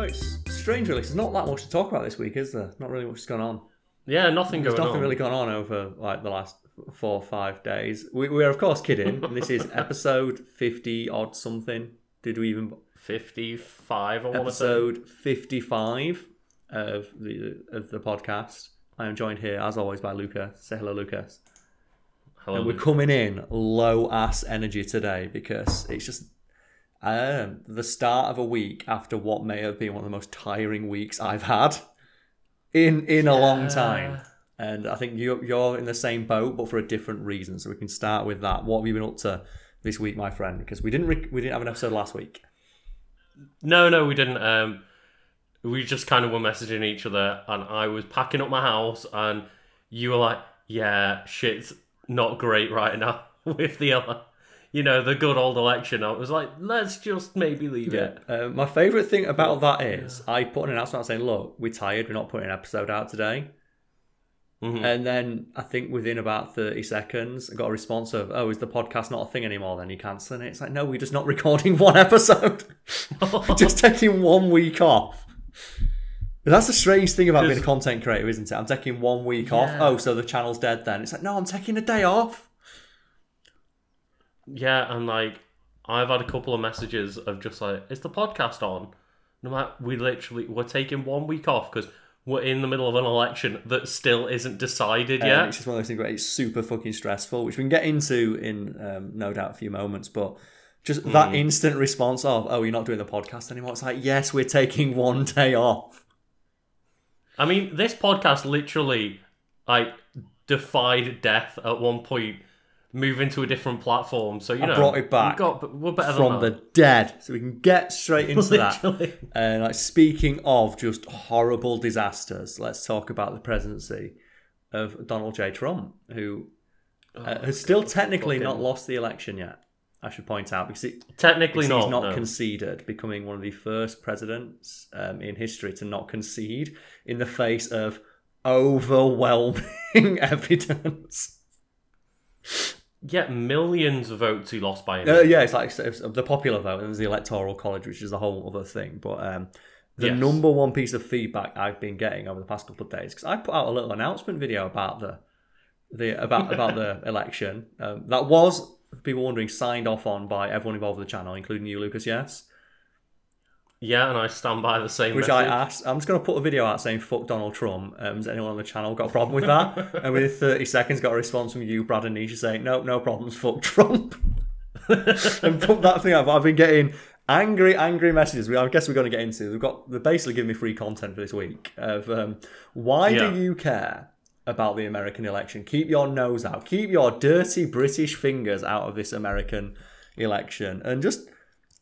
Oh, it's strange, really. There's not that much to talk about this week, is there? Not really much has gone on. Yeah, nothing There's going nothing on. really gone on over like the last four or five days. We, we're of course kidding. this is episode fifty odd something. Did we even 55, I want to say. episode fifty-five of the of the podcast? I am joined here as always by Lucas. Say hello, Lucas. Hello. And we're coming in low ass energy today because it's just um, the start of a week after what may have been one of the most tiring weeks I've had in in a long time. And I think you're you're in the same boat, but for a different reason. So we can start with that. What have you been up to this week, my friend? Because we didn't we didn't have an episode last week. No, no, we didn't. Um, we just kind of were messaging each other, and I was packing up my house, and you were like, "Yeah, shit's not great right now with the, ele- you know, the good old election." I was like, "Let's just maybe leave it." Uh, my favourite thing about that is I put an announcement saying, "Look, we're tired. We're not putting an episode out today." Mhm. And then I think within about 30 seconds, I got a response of, Oh, is the podcast not a thing anymore? Then you cancelling it. It's like, No, we're just not recording one episode. just taking one week off. That's the strange thing about being a content creator, isn't it? I'm taking one week off. Oh, so the channel's dead then. It's like, No, I'm taking a day off. Yeah, and like I've had a couple of messages of just like, "Is the podcast on?" No like, "We literally we're taking one week off because we're in the middle of an election that still isn't decided And yet." it's just one of those things where it's super fucking stressful, which we can get into in um, no doubt a few moments. But just Hmm. that instant response of, Oh, you're not doing the podcast anymore. It's like, Yes, we're taking one day off. I mean, this podcast literally like defied death at one point, moving to a different platform. So you I know, brought it back got, we're better from the dead. So we can get straight into that. And like speaking of just horrible disasters, let's talk about the presidency of Donald J. Trump, who uh, has still technically fucking- not lost the election yet. I should point out because, it, Technically because not. he's not no. conceded, becoming one of the first presidents um, in history to not concede in the face of overwhelming evidence. Yeah, millions of votes he lost by. Uh, yeah, it's like it's the popular vote, and there's the electoral college, which is a whole other thing. But um, the Yes. number one piece of feedback I've been getting over the past couple of days, because I put out a little announcement video about the the about about the election um, that was people wondering signed off on by everyone involved with the channel, including you, Lucas. Yes, yeah, and I stand by the same. which message. I asked. I'm just going to put a video out saying "fuck Donald Trump." Um, has anyone on the channel got a problem with that? and within 30 seconds, got a response from you, Brad and Nisha, saying, "No, no problems. Fuck Trump." and put that thing up. I've been getting angry, angry messages. We, I guess we're going to get into. We've got. They're basically giving me free content for this week. Of um, why Yeah. do you care about the American election? Keep your nose out. Keep your dirty British fingers out of this American election, and just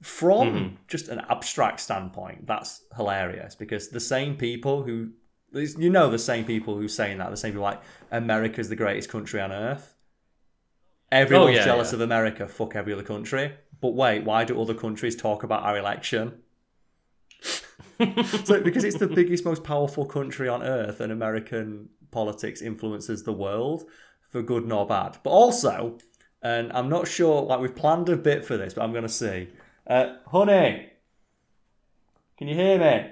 from mm-hmm. just an abstract standpoint, that's hilarious because the same people who. You know the same people who saying that, the same people like America's the greatest country on earth. Everyone's oh, yeah, jealous yeah. of America. Fuck every other country. But wait, why do other countries talk about our election? so because it's the biggest, most powerful country on earth, and American politics influences the world for good nor bad. But also, and I'm not sure. Like we've planned a bit for this, but I'm going to see. Uh, honey, can you hear me?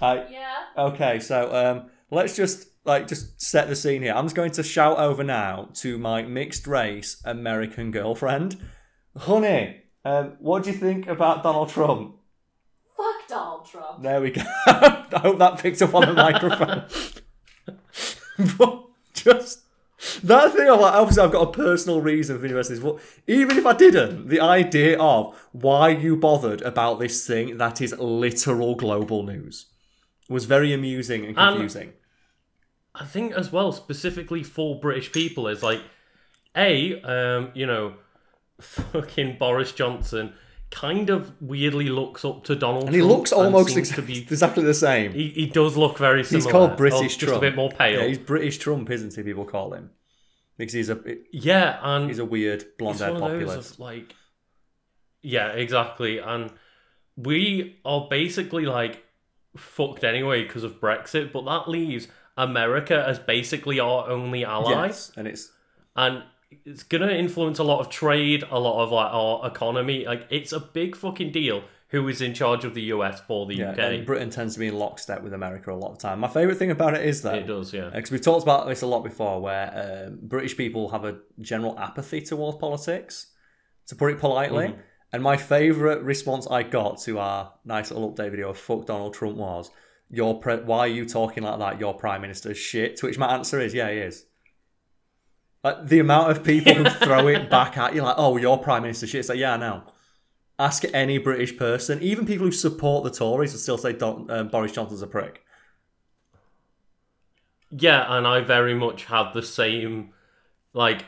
Hi. Yeah. Okay, so um, let's just like just set the scene here. I'm just going to shout over now to my mixed race American girlfriend, honey. Um, what do you think about Donald Trump? Fuck Donald Trump. There we go. I hope that picked up on the microphone. but just that thing of like, obviously, I've got a personal reason for this. But even if I didn't, the idea of why you bothered about this thing that is literal global news was very amusing and confusing. I think as well, specifically for British people, is like, a, um, you know, fucking Boris Johnson kind of weirdly looks up to Donald, and he Trump looks almost seems ex- to be. exactly the same. He, he does look very similar. He's called Oh, British just a bit more pale. Yeah, he's British Trump, isn't he? People call him because he's a Yeah, and he's a weird blonde-haired one of those populist. of like, yeah, exactly. And we are basically like fucked anyway because of Brexit, but that leaves America as basically our only ally. Yes, and it's and it's gonna influence a lot of trade, a lot of like our economy. Like it's a big fucking deal who is in charge of the US for the Yeah, UK. and Britain tends to be in lockstep with America a lot of the time. My favourite thing about it is that it does, yeah. because we've talked about this a lot before, where um, British people have a general apathy towards politics, to put it politely. Mm-hmm. And my favourite response I got to our nice little update video of "fuck Donald Trump" was, "Your pre- why are you talking like that? Your prime minister's shit." To which my answer is, "Yeah, he is." Like the amount of people who throw it back at you, like, "Oh, your prime minister shit." It's like, yeah, I know. Ask any British person, even people who support the Tories, will still say Don- uh, Boris Johnson's a prick. Yeah, and I very much have the same like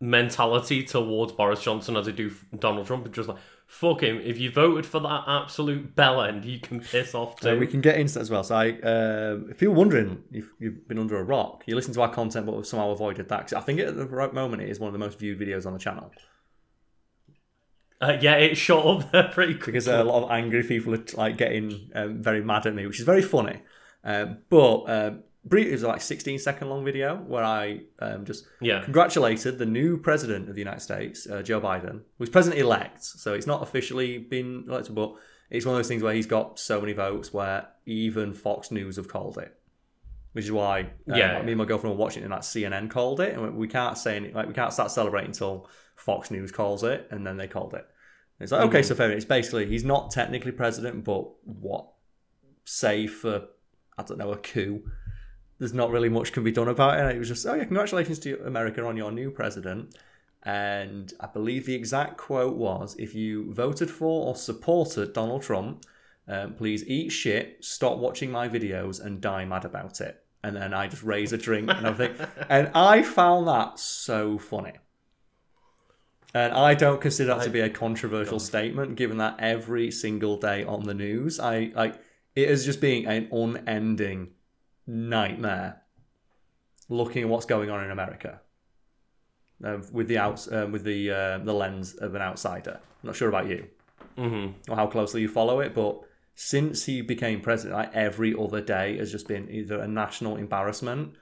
mentality towards Boris Johnson as I do Donald Trump. Just like fuck him. If you voted for that absolute bell end, you can piss off So too. we can get into that as well. So, I, uh, if you're wondering if you've been under a rock, you listen to our content but we've somehow avoided that. 'cause I think at the right moment it is one of the most viewed videos on the channel Uh, yeah, it shot up there pretty quickly. because uh, a lot of angry people are like getting um, very mad at me, which is very funny. Um, but um, brief, it was like 16 second long video where I um, just yeah, congratulated the new president of the United States, uh, Joe Biden, who's president elect. So it's not officially been elected, but it's one of those things where he's got so many votes where even Fox News have called it. Which is why um, Yeah, like, me and my girlfriend were watching it and that CNN called it, and we can't say any, like we can't start celebrating until Fox News calls it, and then they called it. And it's like okay, so fair. It's basically he's not technically president, but what say for I don't know a coup there's not really much can be done about it. And it was just, oh yeah, congratulations to America on your new president. And I believe the exact quote was, if you voted for or supported Donald Trump, um, please eat shit, stop watching my videos, and die mad about it. And then I just raise a drink and everything. and I found that so funny. And I don't consider that to be a controversial statement, given that every single day on the news, I like it is just being an unending nightmare looking at what's going on in America uh, with the outs uh, with the uh, the lens of an outsider. I'm not sure about you hmm or how closely you follow it, but since he became president, like every other day has just been either a national embarrassment,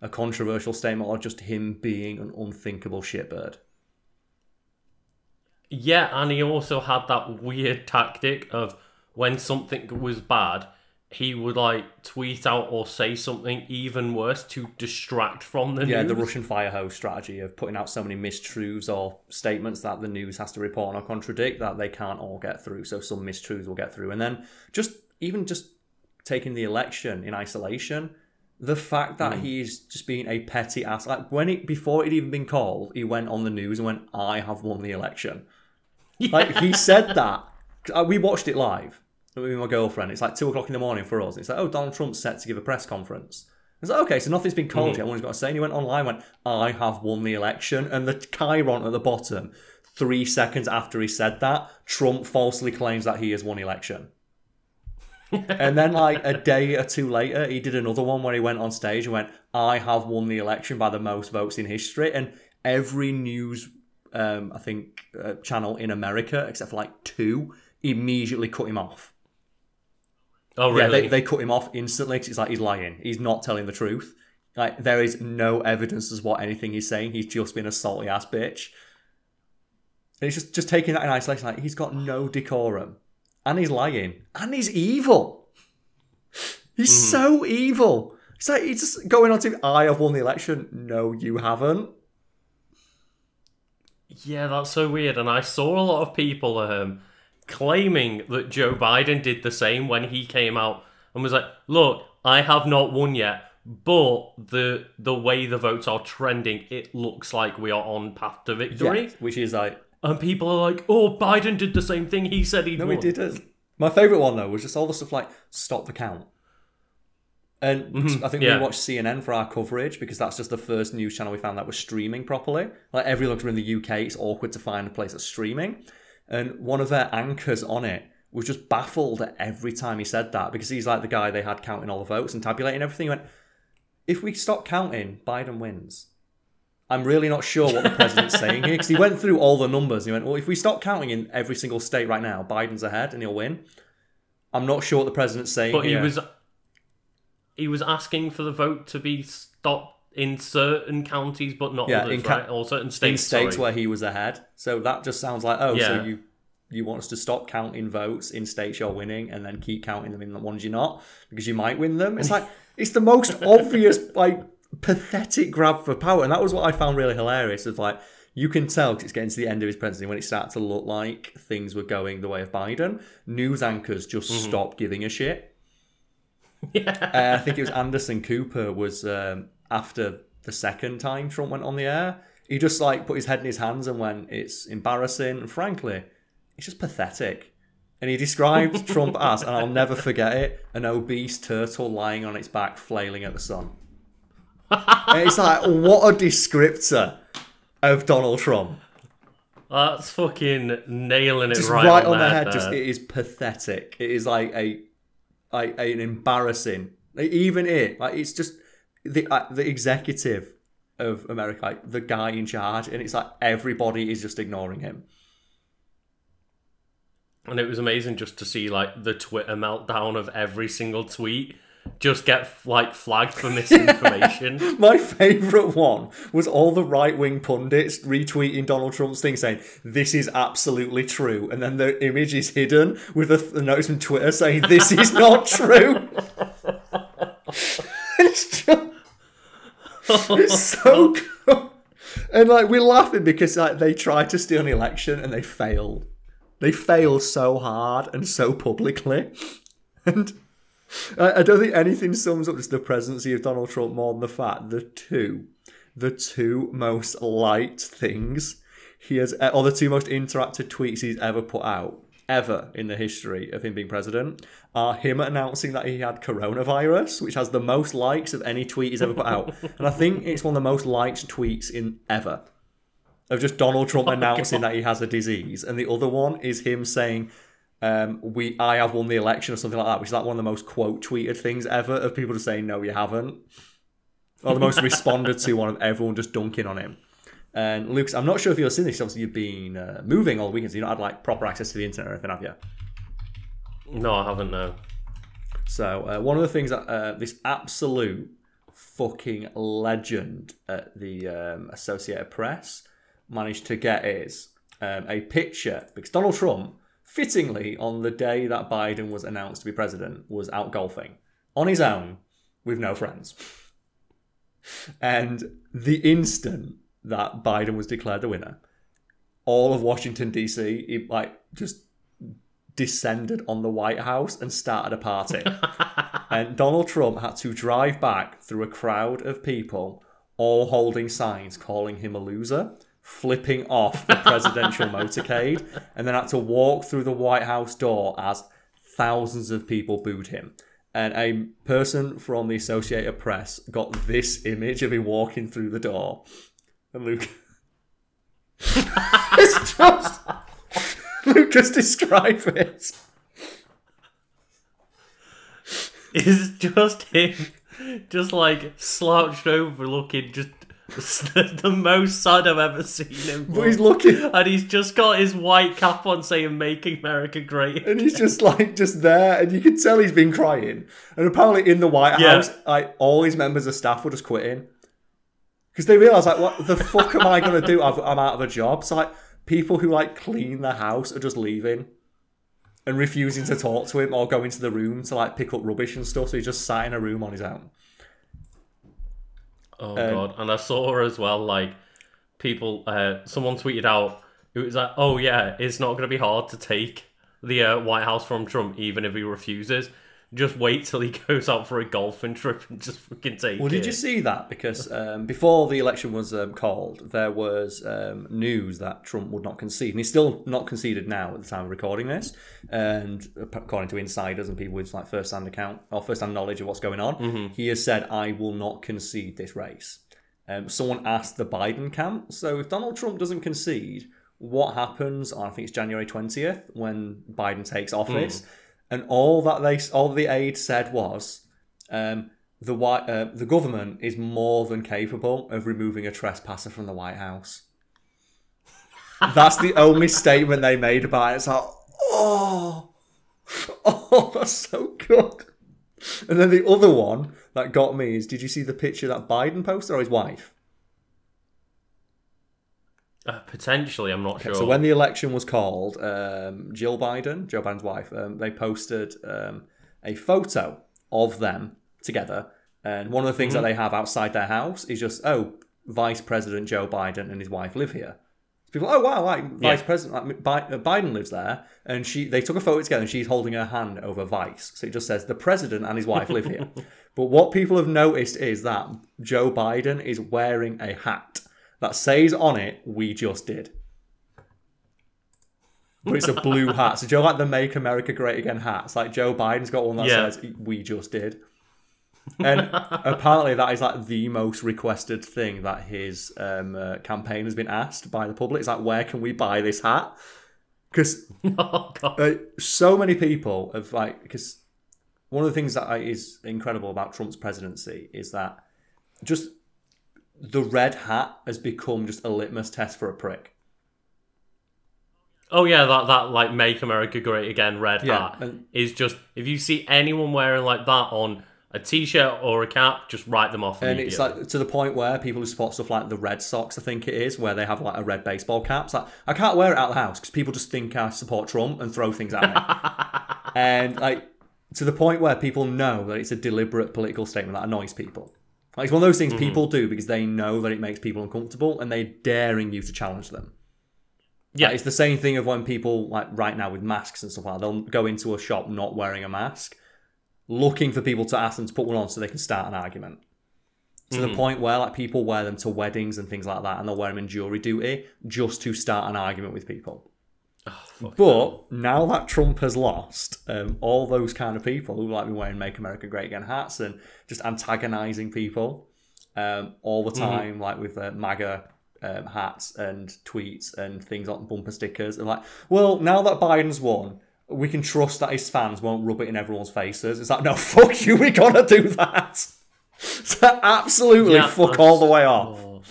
a controversial statement, or just him being an unthinkable shitbird. yeah, and he also had that weird tactic of when something was bad, he would like tweet out or say something even worse to distract from the Yeah, news. the Russian fire hose strategy of putting out so many mistruths or statements that the news has to report on or contradict that they can't all get through. So some mistruths will get through. And then just even just taking the election in isolation, the fact that he's just being a petty ass like when it before it even been called, he went on the news and went, I have won the election. Like he said that. Uh, We watched it live with my girlfriend. It's like two o'clock in the morning for us. It's like, oh, Donald Trump's set to give a press conference. It's like, okay, so nothing's been called yet. Everyone's got to say. And he went online, went, I have won the election. And the Chyron at the bottom, three seconds after he said that, Trump falsely claims that he has won election. and then, like a day or two later, he did another one where he went on stage and went, I have won the election by the most votes in history. And every news, um, I think, uh, channel in America, except for like two, immediately cut him off. Oh, Yeah, really? they, they cut him off instantly 'cause it's like he's lying. He's not telling the truth. Like there is no evidence as what anything he's saying. He's just been a salty ass bitch. And it's just just taking that in isolation. Like he's got no decorum, and he's lying, and he's evil. He's so evil. It's like he's just going on to I have won the election. No, you haven't. Yeah, that's so weird. And I saw a lot of people um, claiming that Joe Biden did the same when he came out and was like, "Look, I have not won yet, but the the way the votes are trending, it looks like we are on path to victory." Yeah, which is like And people are like, "Oh, Biden did the same thing. He said he'd No, won." we didn't. My favourite one though was just all the stuff like stop the count. And mm-hmm. I think yeah. we watched CNN for our coverage because that's just the first news channel we found that was streaming properly. Like everyone in the UK, it's awkward to find a place that's streaming. And one of their anchors on it was just baffled every time he said that because he's like the guy they had counting all the votes and tabulating everything. He went, if we stop counting, Biden wins. I'm really not sure what the president's saying here because he went through all the numbers. And he went, well, if we stop counting in every single state right now, Biden's ahead and he'll win. I'm not sure what the president's saying. But he was he was asking for the vote to be stopped in certain counties, but not Yeah, others, in ca- right? Or certain in states. states sorry. where he was ahead. So that just sounds like, oh, so you you want us to stop counting votes in states you're winning and then keep counting them in the ones you're not because you might win them. It's like it's the most obvious, like pathetic grab for power, and that was what I found really hilarious. Of like you can tell because it's getting to the end of his presidency when it started to look like things were going the way of Biden. News anchors just stopped giving a shit. Yeah. Uh, I think it was Anderson Cooper was um, after the second time Trump went on the air. He just like put his head in his hands and went, "It's embarrassing." And frankly, it's just pathetic. And he described Trump as, and I'll never forget it, an obese turtle lying on its back, flailing at the sun. It's like, what a descriptor of Donald Trump. That's fucking nailing it Just right, right, on, on the head. there. Just it is pathetic. It is like a, like an embarrassing. Like, even it, like it's just the uh, the executive of America, like the guy in charge, and it's like everybody is just ignoring him. And it was amazing just to see like the Twitter meltdown of every single tweet just get like flagged for misinformation. My favourite one was all the right wing pundits retweeting Donald Trump's thing saying, This is absolutely true. And then the image is hidden with a, a notice from Twitter saying, This is not true. it's just. It's so good. And like, we're laughing because like they tried to steal an election and they failed. They failed so hard and so publicly. And I, I don't think anything sums up just the presidency of Donald Trump more than the fact the two, the two most liked things he has, or the two most interactive tweets he's ever put out, ever in the history of him being president, are him announcing that he had coronavirus, which has the most likes of any tweet he's ever put out, and I think it's one of the most liked tweets in ever. Of just Donald Trump announcing that he has a disease, and the other one is him saying, um, "We, I have won the election" or something like that, which is like one of the most quote tweeted things ever of people just saying, "No, you haven't," or the most responded to one of everyone just dunking on him. And Lucas, I'm not sure if you've seen this. Obviously, you've been uh, moving all weekend, so you've not had like proper access to the internet or anything, have you? No, I haven't no. So uh, one of the things that uh, this absolute fucking legend at the um, Associated Press managed to get is um, a picture because Donald Trump, fittingly, on the day that Biden was announced to be president, was out golfing on his own with no friends. And the instant that Biden was declared the winner, all of Washington D.C. like just descended on the White House and started a party. and Donald Trump had to drive back through a crowd of people, all holding signs calling him a loser, flipping off the presidential motorcade, and then had to walk through the White House door as thousands of people booed him. And a person from the Associated Press got this image of him walking through the door. And Luke. it's just. Lucas, describe it. It's just him, just like slouched over, looking just the most sad I've ever seen him. But he's looking, and he's just got his white cap on, saying "Make America Great." and he's just like just there, and you can tell he's been crying. And apparently, in the White Yeah. House, like all his members of staff were just quitting because they realize like, what the fuck am I gonna do? I've, I'm out of a job. So like, people who like clean the house are just leaving and refusing to talk to him or go into the room to like pick up rubbish and stuff. So he's just sat in a room on his own. Oh Um, god! And I saw her as well. Like people, uh, someone tweeted out, it was like, "Oh yeah, it's not going to be hard to take the uh, White House from Trump, even if he refuses. Just wait till he goes out for a golfing trip and just fucking take it. Well, it." did you see that? Because um, before the election was um, called, there was um, news that Trump would not concede, and he's still not conceded now at the time of recording this. And according to insiders and people with like first-hand account or first-hand knowledge of what's going on, he has said, "I will not concede this race." Um, someone asked the Biden camp, so if Donald Trump doesn't concede, what happens on I think it's January twentieth when Biden takes office? And all that they, all the aide said was, um, the White, uh, the government is more than capable of removing a trespasser from the White House. That's the only statement they made about it. It's like, oh, oh, that's so good. And then the other one that got me is, did you see the picture that Biden posted or his wife? Uh, potentially, I'm not sure. So when the election was called, um, Jill Biden, Joe Biden's wife, um, they posted um, a photo of them together, and one of the things that they have outside their house is just oh, Vice President Joe Biden and his wife live here. People, oh wow, like Vice Yeah. President like, uh, Biden lives there, and she they took a photo together, and she's holding her hand over Vice, so it just says the president and his wife live here. But what people have noticed is that Joe Biden is wearing a hat that says on it, "We just did." But it's a blue hat. So Joe like the "Make America Great Again" hats. Like Joe Biden's got one that Yeah. says "We just did." And apparently, that is like the most requested thing that his um, uh, campaign has been asked by the public. It's like, where can we buy this hat? Because oh uh, so many people have like because one of the things that is incredible about Trump's presidency is that just the red hat has become just a litmus test for a prick. Oh yeah, that that like "Make America Great Again" red Yeah, hat and- is just if you see anyone wearing like that on a t-shirt or a cap, just write them off. And it's like to the point where people who support stuff like the Red Sox, I think it is, where they have like a red baseball cap. It's like I can't wear it out of the house because people just think I support Trump and throw things at me. and like to the point where people know that it's a deliberate political statement that annoys people. Like it's one of those things mm-hmm. people do because they know that it makes people uncomfortable and they're daring you to challenge them. yeah, Like, it's the same thing of when people like right now with masks and stuff like that, they'll go into a shop not wearing a mask, looking for people to ask them to put one on so they can start an argument. To the mm. point where like people wear them to weddings and things like that, and they'll wear them in jury duty just to start an argument with people. Fuck But now that Trump has lost, um, all those kind of people who like me wearing "Make America Great Again" hats and just antagonizing people um, all the time, like with uh, MAGA um, hats and tweets and things on bumper stickers, and like, well, now that Biden's won, we can trust that his fans won't rub it in everyone's faces. It's like, no, fuck you, we gotta do that. So absolutely Yeah, fuck all the way off. Oh.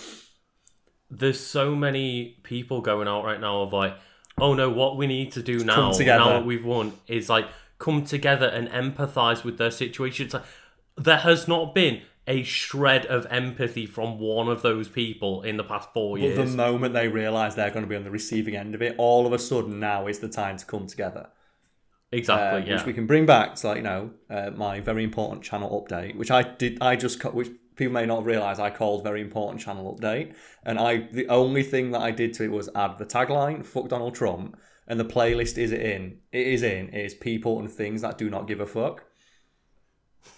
There's so many people going out right now of like, oh no, what we need to do now, now that we've won, is like come together and empathize with their situation. It's like there has not been a shred of empathy from one of those people in the past four But years. the moment they realise they're going to be on the receiving end of it, all of a sudden now is the time to come together. exactly, um, yeah. which we can bring back to like you know uh, my very important channel update, which I did I just cut, which people may not realize I called very important channel update, and I the only thing that I did to it was add the tagline "fuck Donald Trump," and the playlist is it in it is in It is people and things that do not give a fuck.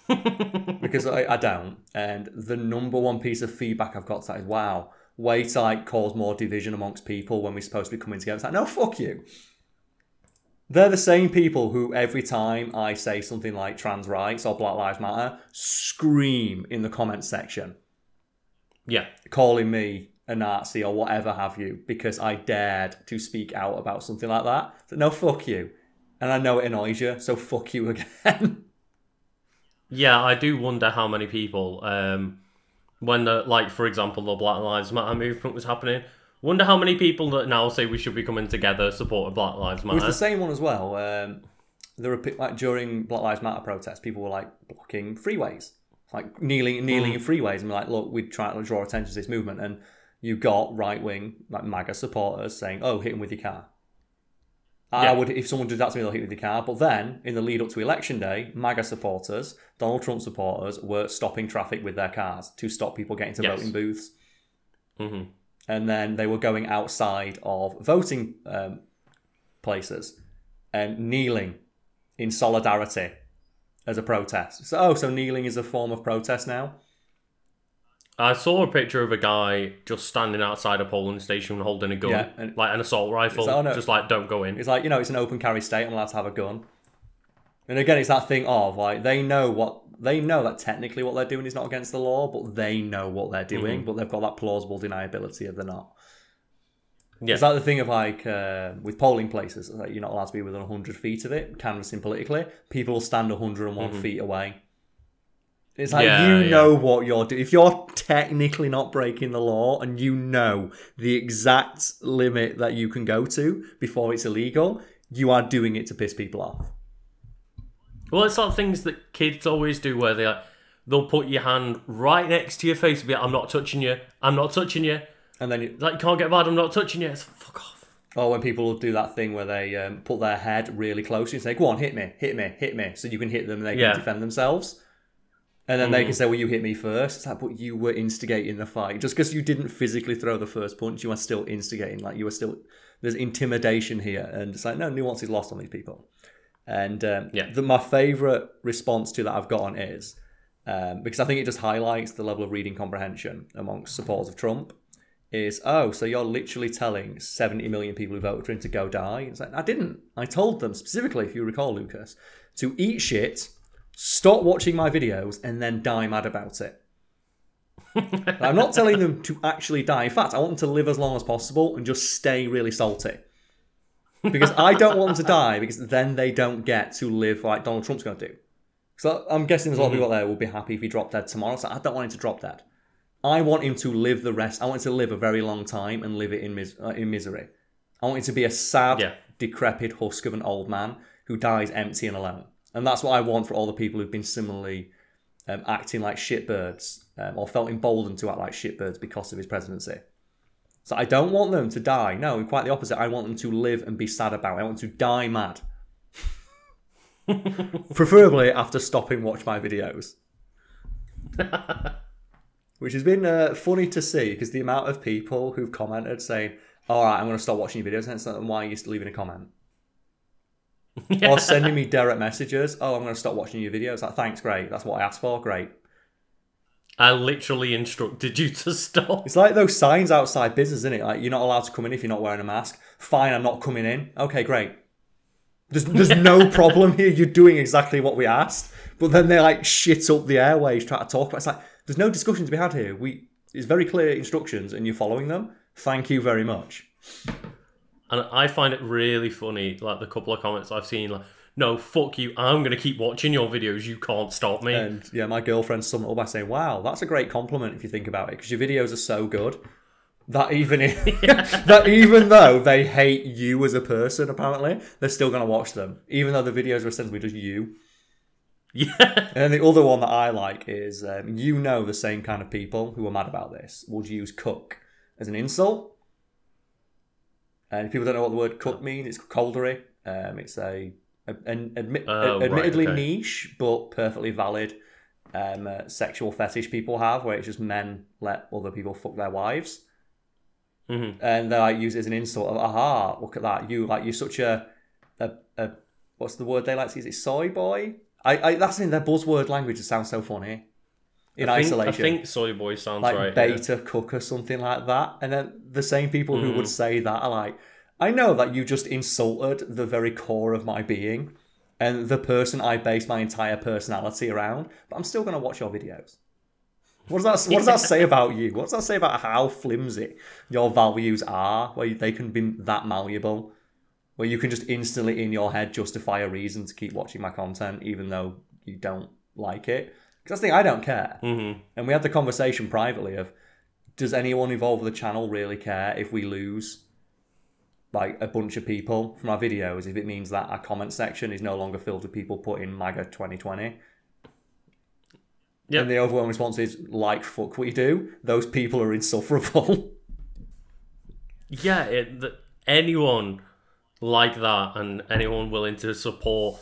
because I, I don't, and the number one piece of feedback I've got to that is wow, way like cause more division amongst people when we're supposed to be coming together. It's like no, fuck you. They're the same people who, every time I say something like trans rights or Black Lives Matter, scream in the comments section, yeah. calling me a Nazi or whatever have you, because I dared to speak out about something like that. So, no, fuck you. And I know it annoys you, so fuck you again. Yeah, I do wonder how many people, um, when the like, for example, the Black Lives Matter movement was happening, wonder how many people that now say we should be coming together supporting Black Lives Matter. It was the same one as well. Um, there were like during Black Lives Matter protests, people were like blocking freeways, like kneeling, kneeling in freeways, and like, "Look, we're trying to draw attention to this movement." And you got right wing like MAGA supporters saying, "Oh, hit him with your car." I would, if someone did that to me, they'll hit you with your car. But then, in the lead up to election day, MAGA supporters, Donald Trump supporters, were stopping traffic with their cars to stop people getting to Yes. voting booths hmm and then they were going outside of voting um, places and kneeling in solidarity as a protest. So, oh, so kneeling is a form of protest now? I saw a picture of a guy just standing outside a polling station holding a gun, Yeah, and- like an assault rifle, oh, no. just like don't go in. It's like, you know, it's an open carry state, I'm allowed to have a gun. And again, it's that thing of like they know what they know that technically what they're doing is not against the law, but they know what they're doing, but they've got that plausible deniability of they're not. Yeah, It's like the thing of like uh, with polling places, like you're not allowed to be within 100 feet of it, canvassing politically. People will stand 101 feet away. It's like Mm-hmm. Yeah, you yeah. know what you're doing. If you're technically not breaking the law and you know the exact limit that you can go to before it's illegal, you are doing it to piss people off. Well, it's like things that kids always do, where they like, they'll put your hand right next to your face and be like, "I'm not touching you. I'm not touching you." And then you, It's like you can't get mad. I'm not touching you. It's fuck off. or when people do that thing where they um, put their head really close and say, "Go on, hit me, hit me, hit me," so you can hit them and they can Yeah. defend themselves. And then they Mm. can say, "Well, you hit me first. It's like, but you were instigating the fight. Just because you didn't physically throw the first punch, you are still instigating. Like you were still there's intimidation here, and it's like no nuance is lost on these people. And um, Yeah. the, my favorite response to that I've gotten is um, because I think it just highlights the level of reading comprehension amongst supporters of Trump. Is oh, so you're literally telling 70 million people who voted for him to go die? It's like I didn't. I told them specifically, if you recall, Lucas, to eat shit, stop watching my videos, and then die mad about it. I'm not telling them to actually die. In fact, I want them to live as long as possible and just stay really salty. Because I don't want them to die because then they don't get to live like Donald Trump's going to do. So I'm guessing there's a lot of people out there will be happy if he dropped dead tomorrow. So I don't want him to drop dead. I want him to live the rest. I want him to live a very long time and live it in, mis- uh, in misery. I want him to be a sad, Yeah. decrepit husk of an old man who dies empty and alone. And that's what I want for all the people who've been similarly um, acting like shitbirds um, or felt emboldened to act like shitbirds because of his presidency. So I don't want them to die. No, quite the opposite. I want them to live and be sad about it. I want them to die mad. Preferably after stopping watch my videos. Which has been uh, funny to see because the amount of people who've commented saying, All right, I'm going to stop watching your videos. And it's like, why are you still leaving a comment? Or sending me direct messages. Oh, I'm going to stop watching your videos. Like, thanks, great. That's what I asked for. Great. I literally instructed you to stop. It's like those signs outside business, isn't it? Like you're not allowed to come in if you're not wearing a mask. Fine, I'm not coming in. Okay, great. There's there's no problem here. You're doing exactly what we asked. But then they like shit up the airways, try to talk about. It's like there's no discussion to be had here. We it's very clear instructions, and you're following them. Thank you very much. And I find it really funny, like the couple of comments I've seen, like, no, fuck you, I'm going to keep watching your videos, you can't stop me. And yeah, my girlfriend summed it up by saying, "Wow, that's a great compliment if you think about it, because your videos are so good that even if, that even though they hate you as a person, apparently they're still going to watch them, even though the videos are essentially just you." yeah. And then the other one that I like is, um, you know, the same kind of people who are mad about this would use "cook" as an insult. And if people don't know what the word "cook" means, it's cuckoldry. Um, it's a, a an admi- right, admittedly okay. niche but perfectly valid um, uh, sexual fetish people have, where it's just men let other people fuck their wives, Mhm. and they like use it as an insult. Of, Aha! Look at that! You like you're such a a, a what's the word they like to use? Is it soy boy? I, I that's in their buzzword language. It sounds so funny. In I think, isolation, I think Soy Boy sounds like right. yeah. beta cook or something like that. And then the same people who Mm. would say that are like, I know that you just insulted the very core of my being and the person I base my entire personality around, but I'm still going to watch your videos. What does that What does that say about you? What does that say about how flimsy your values are, where they can be that malleable, where you can just instantly in your head justify a reason to keep watching my content, even though you don't like it? Because that's the thing, I don't care. Mhm. And we had the conversation privately of does anyone involved with the channel really care if we lose like a bunch of people from our videos if it means that our comment section is no longer filled with people putting MAGA 2020? Yep. And the overwhelming response is like fuck we do. Those people are insufferable. Yeah, it, the, anyone like that and anyone willing to support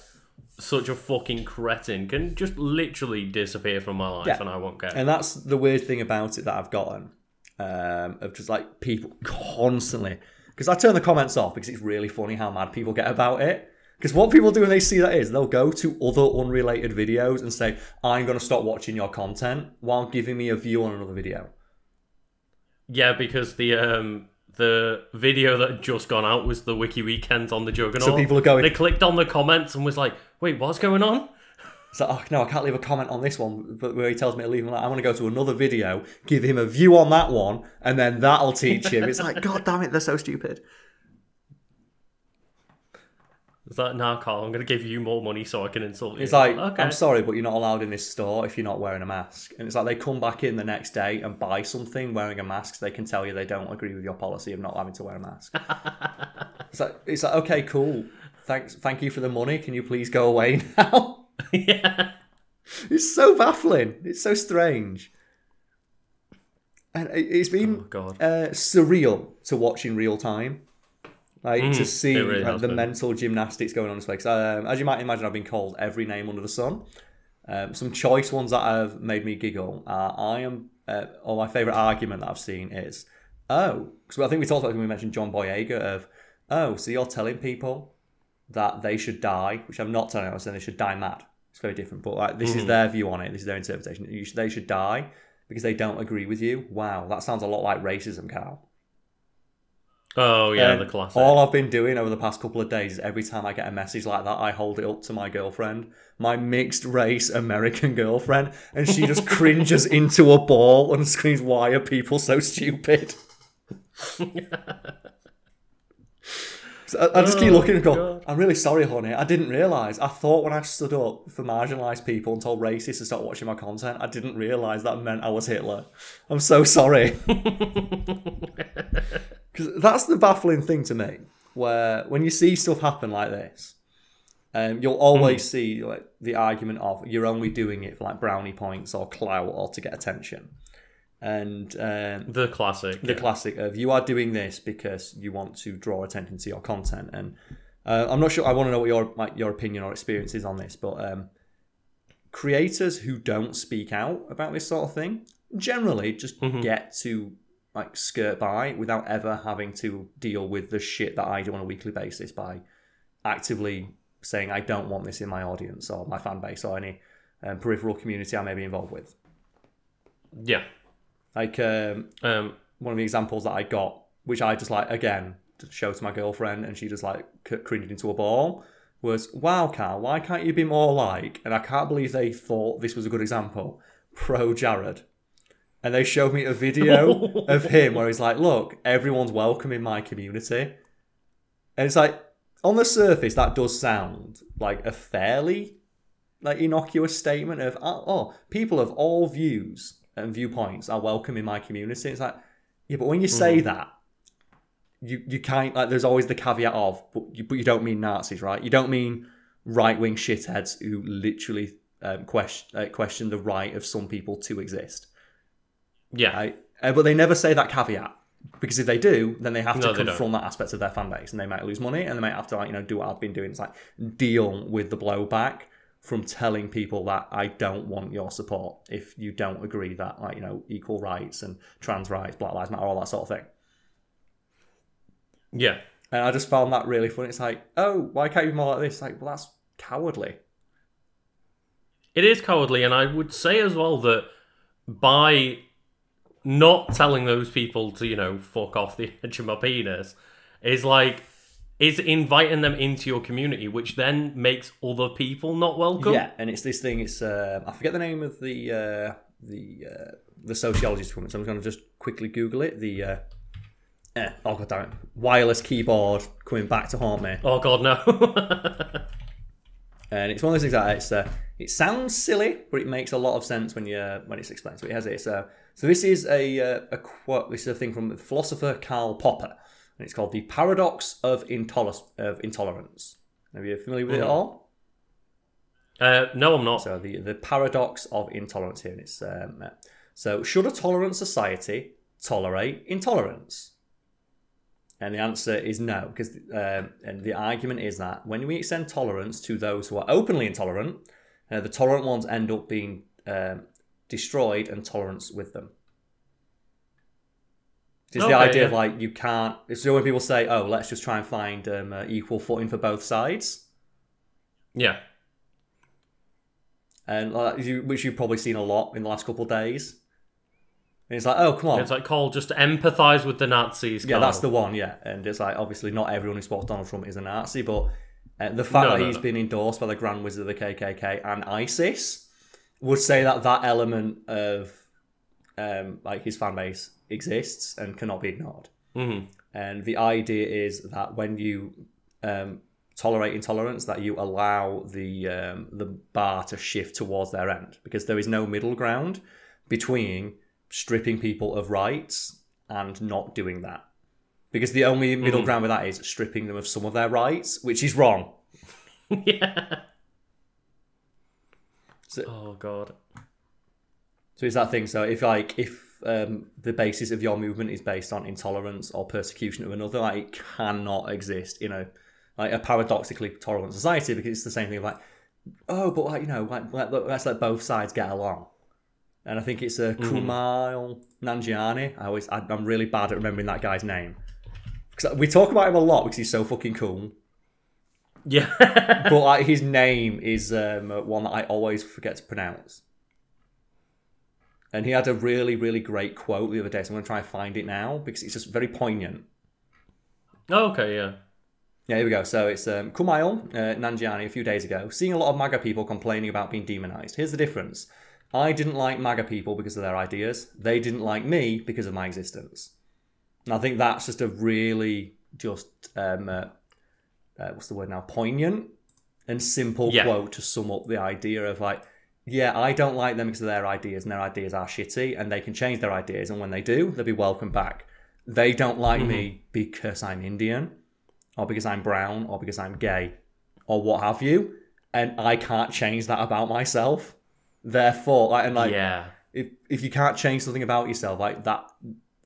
such a fucking cretin can just literally disappear from my life Yeah. and I won't care. And that's the weird thing about it that I've gotten um, of just like people constantly. Because I turn the comments off because it's really funny how mad people get about it. Because what people do when they see that is they'll go to other unrelated videos and say, I'm going to stop watching your content while giving me a view on another video. Yeah, because the um the video that had just gone out was the Wiki Weekends on the Juggernaut. So people are going- They clicked on the comments and was like, "Wait, what's going on?" So, oh, no, I can't leave a comment on this one, but where he tells me to leave him, like, I'm going to go to another video, give him a view on that one, and then that'll teach him. It's like, God damn it, they're so stupid. It's like, "Nah, Carl, I'm gonna give you more money so I can insult you." It's like, okay, I'm sorry, but you're not allowed in this store if you're not wearing a mask. And it's like they come back in the next day and buy something wearing a mask. So they can tell you they don't agree with your policy of not having to wear a mask. it's like, it's like, okay, cool. Thanks, thank you for the money. Can you please go away now? Yeah, it's so baffling. It's so strange. and it- it's been Oh god. uh, surreal to watch in real time. Like to Mm, see really like, the been. mental gymnastics going on in this place. Um, as you might imagine, I've been called every name under the sun. Um, some choice ones that have made me giggle. Uh, I am, uh, or my favorite argument that I've seen is, oh, because I think we talked about when we mentioned John Boyega of, oh, so you're telling people that they should die, which I'm not telling them, I'm saying they should die mad. It's very different, but like, this is hmm. their view on it. This is their interpretation. You should, they should die because they don't agree with you. Wow, that sounds a lot like racism, Carl. Oh yeah, And the classic. All I've been doing over the past couple of days is every time I get a message like that, I hold it up to my girlfriend, my mixed race American girlfriend, and she just cringes into a ball and screams, Why are people so stupid? I, I just keep Oh, looking and go, God. I'm really sorry, honey. I didn't realise. I thought when I stood up for marginalised people and told racists to stop watching my content, I didn't realise that meant I was Hitler. I'm so sorry. Because that's the baffling thing to me, where when you see stuff happen like this, um, you'll always see like the argument of you're only doing it for like brownie points or clout or to get attention, and um, the classic. the yeah. classic of you are doing this because you want to draw attention to your content. And uh, I'm not sure. I want to know what your like, your opinion or experience is on this, but um, creators who don't speak out about this sort of thing generally just get to like skirt by without ever having to deal with the shit that I do on a weekly basis by actively saying I don't want this in my audience or my fan base or any um, peripheral community I may be involved with. yeah. Like um, Um, one of the examples that I got, which I just like again to show to my girlfriend, and she just like c- cringed into a ball, was wow, Carl, why can't you be more like? And I can't believe they thought this was a good example. ProJared, and they showed me a video of him where he's like, "Look, everyone's welcome in my community," and it's like on the surface that does sound like a fairly like innocuous statement of oh, oh people of all views and viewpoints are welcome in my community. It's like yeah, but when you say that, you you can't like. There's always the caveat of, but you, but you don't mean Nazis, right? You don't mean right wing shitheads who literally um, question uh, question the right of some people to exist. yeah. Right? Uh, but they never say that caveat because if they do, then they have to No, they confront that aspect of their fan base, and they might lose money, and they might have to like you know do what I've been doing. It's like deal with the blowback from telling people that I don't want your support if you don't agree that like you know equal rights and trans rights, Black Lives Matter, all that sort of thing. yeah. And I just found that really funny. It's like, oh, why can't you be more like this? Like, well, that's cowardly. It is cowardly, and I would say as well that by not telling those people to, you know, fuck off the edge of my penis, is like is inviting them into your community, which then makes other people not welcome. Yeah, and it's this thing. It's uh, I forget the name of the uh, the uh, the sociologist it. So I'm going to just quickly Google it. The uh, eh, oh god damn it, wireless keyboard coming back to haunt me. Oh god, no. And it's one of those things that it's uh, it sounds silly, but it makes a lot of sense when you when it's explained. So it has it. So so this is a uh, a quote. This is a thing from the philosopher Karl Popper, and it's called the paradox of intoler- of intolerance. Are you familiar with it at all? uh, no, I'm not. So the the paradox of intolerance here. And it's um, so should a tolerant society tolerate intolerance? And the answer is no, because um, and the argument is that when we extend tolerance to those who are openly intolerant, uh, the tolerant ones end up being um, destroyed and tolerance with them. It's the Okay, idea of like you can't. It's so when people say, "Oh, let's just try and find um, uh, equal footing for both sides," Yeah. and uh, you, which you've probably seen a lot in the last couple of days. And it's like, oh, come on. It's like Cole just empathise with the Nazis. yeah, that's the one, yeah. And it's like, obviously, not everyone who supports Donald Trump is a Nazi, but uh, the fact No, that no, he's no. been endorsed by the Grand Wizard of the KKK and ISIS would say that that element of um, like his fan base exists and cannot be ignored. Mhm. And the idea is that when you um, tolerate intolerance, that you allow the um, the bar to shift towards their end, because there is no middle ground between stripping people of rights and not doing that. Because the only middle ground with that is stripping them of some of their rights, which is wrong. yeah. So- Oh god. So it's that thing. So if like if um, the basis of your movement is based on intolerance or persecution of another, like it cannot exist in a like a paradoxically tolerant society because it's the same thing like, oh, but like you know, like let, let's let both sides get along. And I think it's a uh, Kumail Nanjiani. I always, I, I'm really bad at remembering that guy's name because we talk about him a lot because he's so fucking cool. Yeah. but like his name is um, one that I always forget to pronounce. And he had a really, really great quote the other day, so I'm going to try and find it now because it's just very poignant. oh, okay, yeah. Yeah, here we go. So it's um, Kumail uh, Nanjiani a few days ago, seeing a lot of MAGA people complaining about being demonized. Here's the difference. I didn't like MAGA people because of their ideas. They didn't like me because of my existence. And I think that's just a really just um, uh, uh, what's the word now? Poignant and simple Yeah. quote to sum up the idea of like, yeah, I don't like them because of their ideas, and their ideas are shitty, and they can change their ideas, and when they do, they'll be welcome back. They don't like me mm-hmm. because I'm Indian, or because I'm brown, or because I'm gay, or what have you, and I can't change that about myself. Therefore, like, and like, yeah. if if you can't change something about yourself like that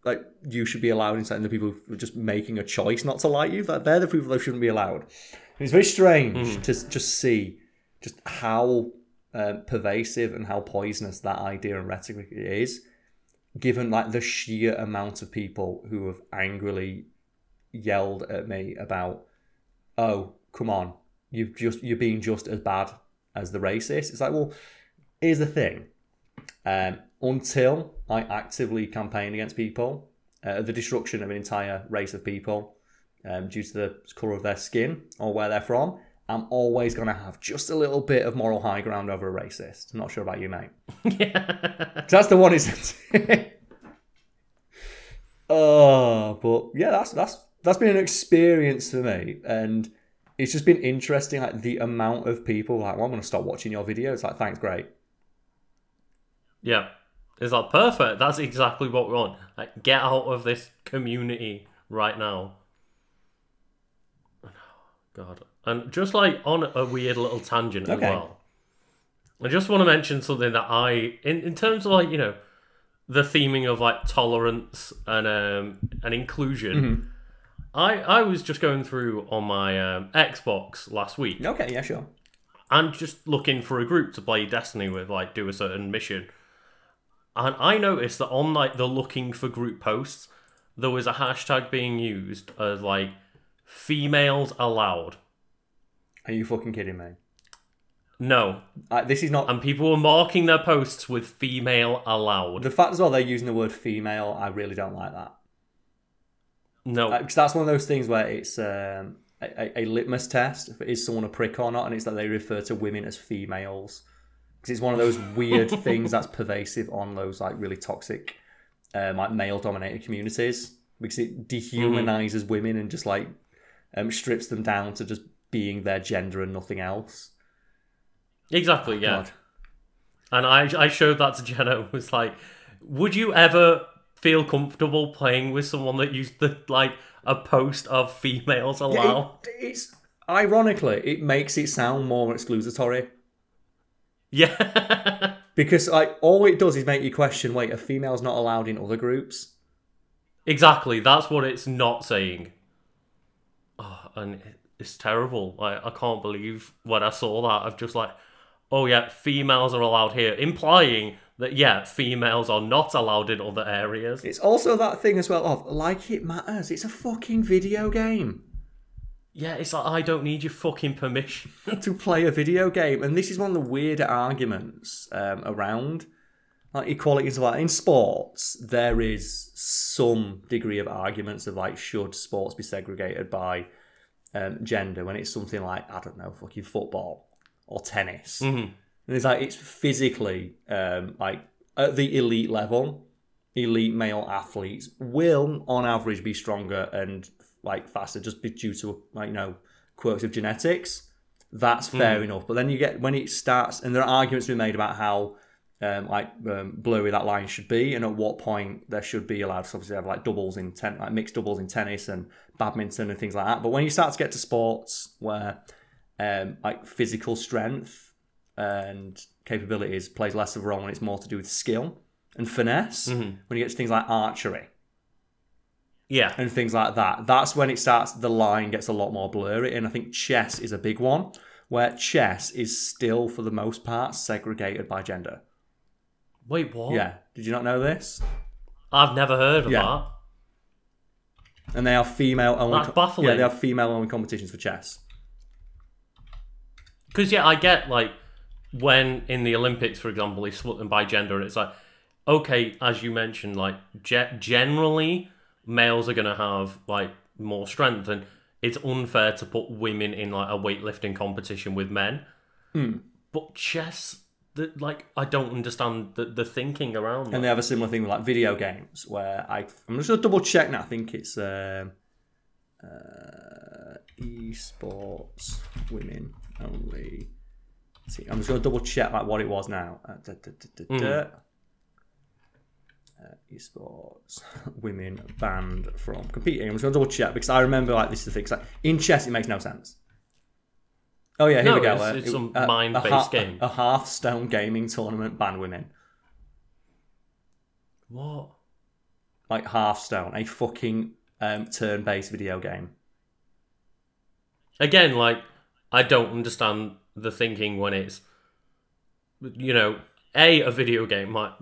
like you should be allowed inside the people who are just making a choice not to like you that they're the people that shouldn't be allowed and it's very strange mm-hmm. to just see just how um, pervasive and how poisonous that idea and rhetoric is given like the sheer amount of people who have angrily yelled at me about oh come on you've just you're being just as bad as the racist. It's like well here's the thing. Um, until I actively campaign against people, uh, the destruction of an entire race of people um, due to the colour of their skin or where they're from, I'm always going to have just a little bit of moral high ground over a racist. I'm not sure about you, mate. yeah. that's the one isn't oh, but yeah, that's that's that's been an experience for me, and it's just been interesting. Like the amount of people like, well, I'm going to stop watching your videos. Like, thanks, great. Yeah. It's like perfect. That's exactly what we want. Like get out of this community right now. God. And just like on a weird little tangent as well. I just want to mention something that I in, in terms of like, you know, the theming of like tolerance and um and inclusion. I I was just going through on my um, Xbox last week Okay, yeah, sure. and just looking for a group to play Destiny with, like do a certain mission. And I noticed that on like the looking for group posts, there was a hashtag being used as like females allowed. Are you fucking kidding me? No, Uh, this is not and people were marking their posts with female allowed. the fact as well. They're using the word female. I really don't like that No, because that's one of those things where it's um, a, a- litmus test if is someone a prick or not, and it's that they refer to women as females because it's one of those weird things that's pervasive on those like really toxic, um, like male-dominated communities because it dehumanizes women and just like um, strips them down to just being their gender and nothing else. exactly. Yeah, God. and I I showed that to Jenna. Was like, would you ever feel comfortable playing with someone that used the like a post of females allowed? it- it's ironically it makes it sound more exclusatory Yeah. because like all it does is make you question wait a female's not allowed in other groups exactly. That's what it's not saying. Oh, and it's terrible. Like I can't believe when I saw that. I've just like, oh yeah, females are allowed here, implying that yeah, females are not allowed in other areas. it's also that thing as well of like it matters it's a fucking video game Yeah, it's like I don't need your fucking permission. to play a video game and this is one of the weirder arguments um, around like equality so like in sports there is some degree of arguments of like should sports be segregated by um, gender when it's something like i don't know fucking football or tennis Mhm. And it's like it's physically um, like at the elite level, elite male athletes will on average be stronger and like faster just be due to like you know quirks of genetics. That's fair enough. But then you get when it starts, and there are arguments to be made about how um, like um, blurry that line should be, and at what point there should be allowed. So obviously, have like doubles in ten, like mixed doubles in tennis and badminton and things like that. But when you start to get to sports where um, like physical strength and capabilities plays less of a role and it's more to do with skill and finesse. Mhm. When you get to things like archery Yeah. and things like that, that's when it starts. The line gets a lot more blurry, and I think chess is a big one, where chess is still, for the most part, segregated by gender. Wait, what? Yeah, did you not know this? I've never heard of Yeah. that. And they have female only. That's baffling. Yeah, they have female only competitions for chess. Because yeah, I get like when in the Olympics, for example, they split them by gender. It's like okay, as you mentioned, like ge- generally males are gonna have like more strength, and it's unfair to put women in like a weightlifting competition with men. Hmm. But chess, the, like I don't understand the, the thinking around. And that. they have a similar thing with like video games where I I'm just gonna double check now. I think it's um, uh, esports women only. See, I'm just gonna double check like what it was now. Uh, da, da, da, da. Uh, esports women banned from competing. I'm just gonna double check because I remember like this is the thing. like, in chess, it makes no sense. Oh yeah, here No, we go. it's- Uh, it's it- some uh, a mind-based game. A Hearthstone gaming tournament ban women. what? like Hearthstone, a fucking um, turn-based video game. again, like I don't understand the thinking when it's you know a a video game like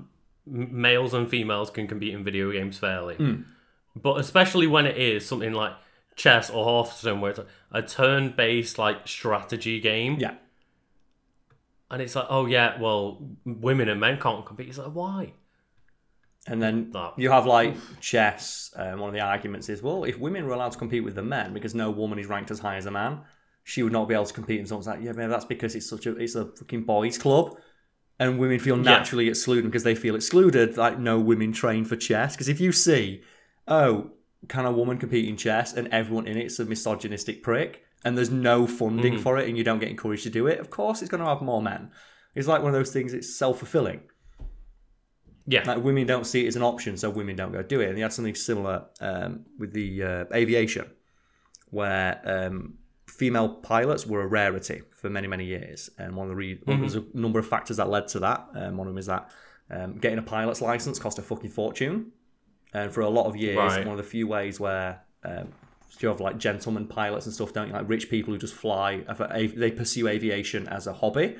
males and females can compete in video games fairly, but especially when it is something like chess or Hearthstone where it's like a turn-based like strategy game, Yeah, and it's like oh yeah, well women and men can't compete. It's like why? and then That- you have like chess. Um, one of the arguments is, well, if women were allowed to compete with the men because no woman is ranked as high as a man, she would not be able to compete. And someone's like, yeah, man, that's because it's such a it's a fucking boys' club. And women feel naturally excluded because they feel excluded. Like no women train for chess. Because if you see, oh, can a woman compete in chess and everyone in it's a misogynistic prick and there's no funding for it and you don't get encouraged to do it, of course it's going to have more men. It's like one of those things. It's self fulfilling. Yeah, Like women don't see it as an option, so women don't go do it. And they had something similar um, with the uh, aviation, where um, female pilots were a rarity for many many years. And one of the re- well, there's a number of factors that led to that. Um, one of them is that um, getting a pilot's license cost a fucking fortune, and for a lot of years, Right. one of the few ways where um, you have like gentlemen pilots and stuff, don't you? Like rich people who just fly, they pursue aviation as a hobby.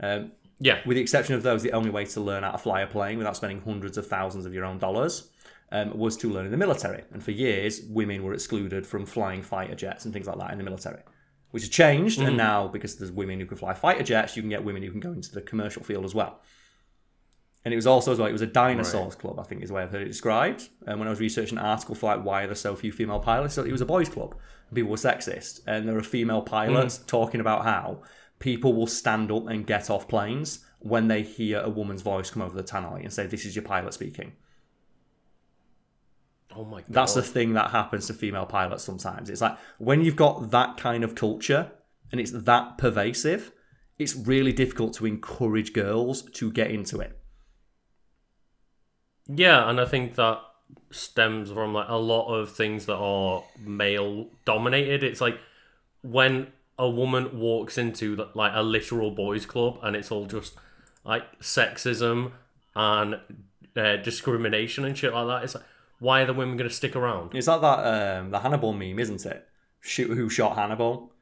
Um, yeah, with the exception of those, the only way to learn how to fly a plane without spending hundreds of thousands of your own dollars um, was to learn in the military. And for years, women were excluded from flying fighter jets and things like that in the military, which has changed. And now, because there's women who can fly fighter jets, you can get women who can go into the commercial field as well. And it was also as well, it was a dinosaurs club, I think is the way I've heard it described. And when I was researching an article for like why are there so few female pilots, it was a boys' club. And people were sexist. And there are female pilots hmm. talking about how people will stand up and get off planes when they hear a woman's voice come over the tannoy and say, This is your pilot speaking. oh my god, That's the thing that happens to female pilots sometimes. It's like when you've got that kind of culture and it's that pervasive, it's really difficult to encourage girls to get into it. Yeah, and I think that stems from like a lot of things that are male dominated. It's like when a woman walks into like a literal boys club and it's all just like sexism and uh, discrimination and shit like that. It's like why are the women going to stick around? It's like that um, the Hannibal meme, isn't it? Shoot who shot Hannibal.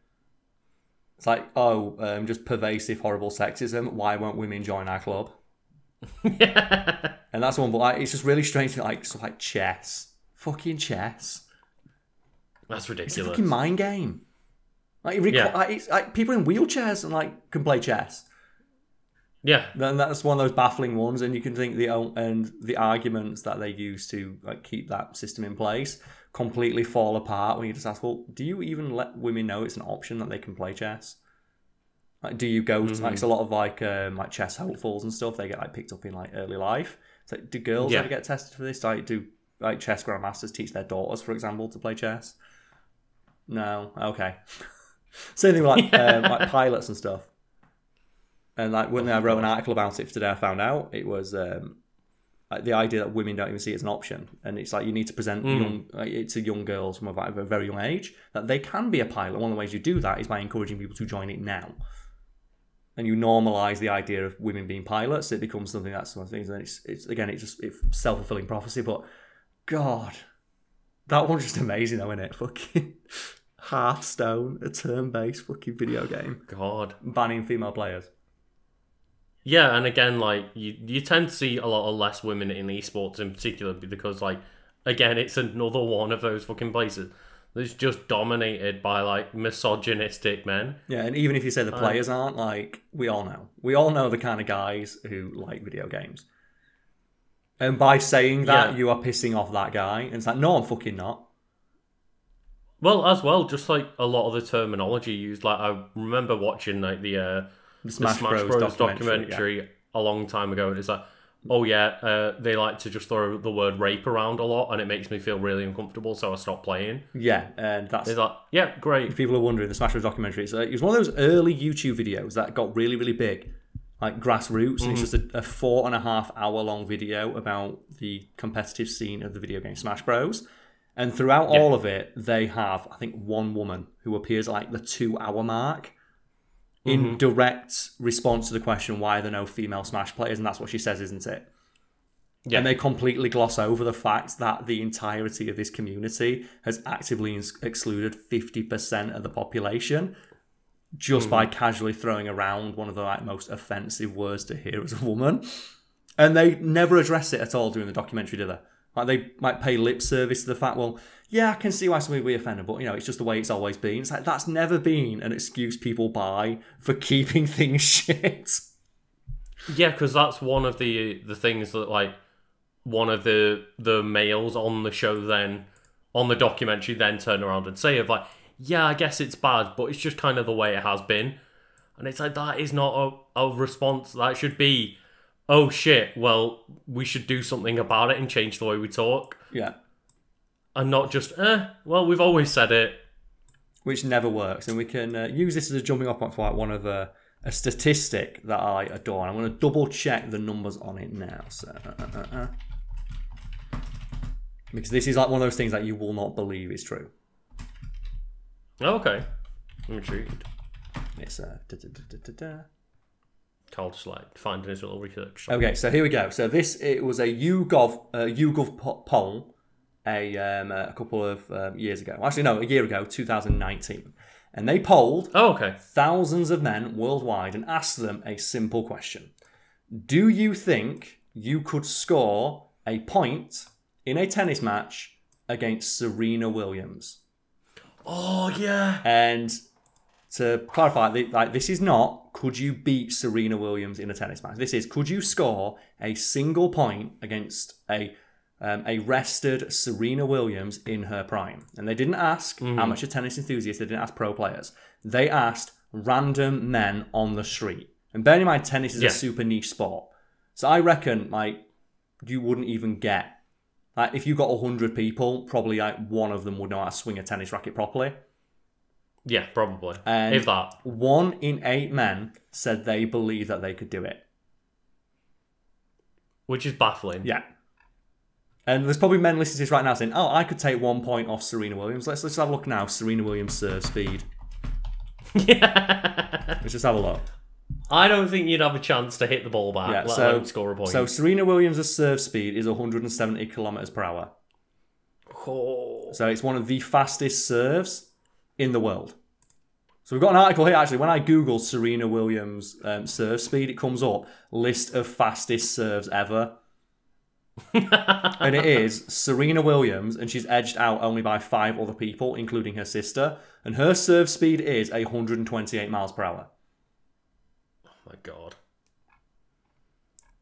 It's like, oh, um, just pervasive, horrible sexism. Why won't women join our club? Yeah. And that's one, but like, it's just really strange. Like, stuff like chess, fucking chess. That's It's a ridiculous. fucking mind game. Like, it requ- Yeah. like, it's like people in wheelchairs and like can play chess. Yeah. Then that's one of those baffling ones, and you can think the and the arguments that they use to like keep that system in place completely fall apart when you just ask, well, do you even let women know it's an option that they can play chess? Like, do you go to, like a lot of like um, like chess hopefuls and stuff? They get like picked up in like early life. It's like, do girls Yeah. ever get tested for this? Like, do like chess grandmasters teach their daughters, for example, to play chess? No. Okay. Same thing with like um, like pilots and stuff. And like when I wrote an article about it today, I found out it was um, like the idea that women don't even see it as an option, and it's like you need to present young like, it to young girls from a, like, a very young age that they can be a pilot. One of the ways you do that is by encouraging people to join it now. And you normalize the idea of women being pilots, it becomes something that's one of the things. And it's, it's again, it's just it's self fulfilling prophecy. But God, that one's just amazing, though, isn't it? Fucking Hearthstone, a turn based fucking video game, God. banning female players. Yeah, and again, like you, you tend to see a lot of less women in esports in particular because, like, again, it's another one of those fucking places that's just dominated by like misogynistic men. Yeah, and even if you say the players aren't, like, we all know. We all know the kind of guys who like video games. And by saying that, Yeah. you are pissing off that guy. And it's like, no, I'm fucking not. Well, as well, just like a lot of the terminology used. Like I remember watching like the uh, The the Smash, Smash, Bros, Bros, documentary. documentary, yeah. a long time ago, and it's like, oh yeah, uh, they like to just throw the word rape around a lot, and it makes me feel really uncomfortable, so I stopped playing. Yeah, and that's It's like, yeah, great. if people are wondering, the Smash Bros documentary. So it was one of those early YouTube videos that got really, really big, like grassroots. And it's just a, a four and a half hour long video about the competitive scene of the video game Smash Bros. And throughout all of it, they have, I think, one woman who appears at like the two hour mark in mm-hmm. direct response to the question why are there no female Smash players, and that's what she says, isn't it? Yeah. And they completely gloss over the fact that the entirety of this community has actively ins- excluded 50% of the population just by mm-hmm. casually throwing around one of the like, most offensive words to hear as a woman. And they never address it at all during the documentary, do they? Like they might pay lip service to the fact, well, yeah, I can see why somebody would be offended, but you know, it's just the way it's always been. It's like that's never been an excuse people buy for keeping things shit. Yeah, because that's one of the the things that like one of the the males on the show then on the documentary then turn around and say of like, yeah, I guess it's bad, but it's just kind of the way it has been, and it's like that is not a, a response that should be, oh shit, well we should do something about it and change the way we talk, Yeah. and not just eh, well we've always said it. which never works. And we can uh, use this as a jumping off point for like one of the a statistic that I adore. And I'm going to double check the numbers on it now. So, uh, uh, uh, uh. because this is like one of those things that you will not believe is true. Okay, I'm intrigued. It's uh, da, da, da. Carl just like finding his little research. Okay, so here we go. So this it was a YouGov uh, YouGov poll a um, a couple of um, years ago. Actually, no, a year ago, 2019, and they polled Oh, okay. thousands of men worldwide and asked them a simple question Do you think you could score a point in a tennis match against Serena Williams? Oh yeah. And to clarify, like this is not could you beat Serena Williams in a tennis match. This is could you score a single point against a um, a rested Serena Williams in her prime. And they didn't ask amateur tennis enthusiasts. They didn't ask pro players. They asked random men on the street. And bearing in mind, tennis is Yeah. a super niche sport. So I reckon like you wouldn't even get like if you got hundred people, probably like one of them would know how to swing a tennis racket properly. Yeah, probably. And- if that. One in eight men said they believe that they could do it. Which is baffling. Yeah. And there's probably men listening to this right now saying, "Oh, I could take one point off Serena Williams." Let's let's have a look now. Serena Williams serve speed. yeah. Let's just have a look. I don't think you'd have a chance to hit the ball back, Yeah, let so- alone score a point. So Serena Williams' serve speed is 170 kilometers per hour. Oh. So it's one of the fastest serves in the world. So we've got an article here actually. When I Google Serena Williams um, serve speed, it comes up list of fastest serves ever. and it is Serena Williams, and she's edged out only by five other people, including her sister. And her serve speed is 128 miles per hour. Oh my god.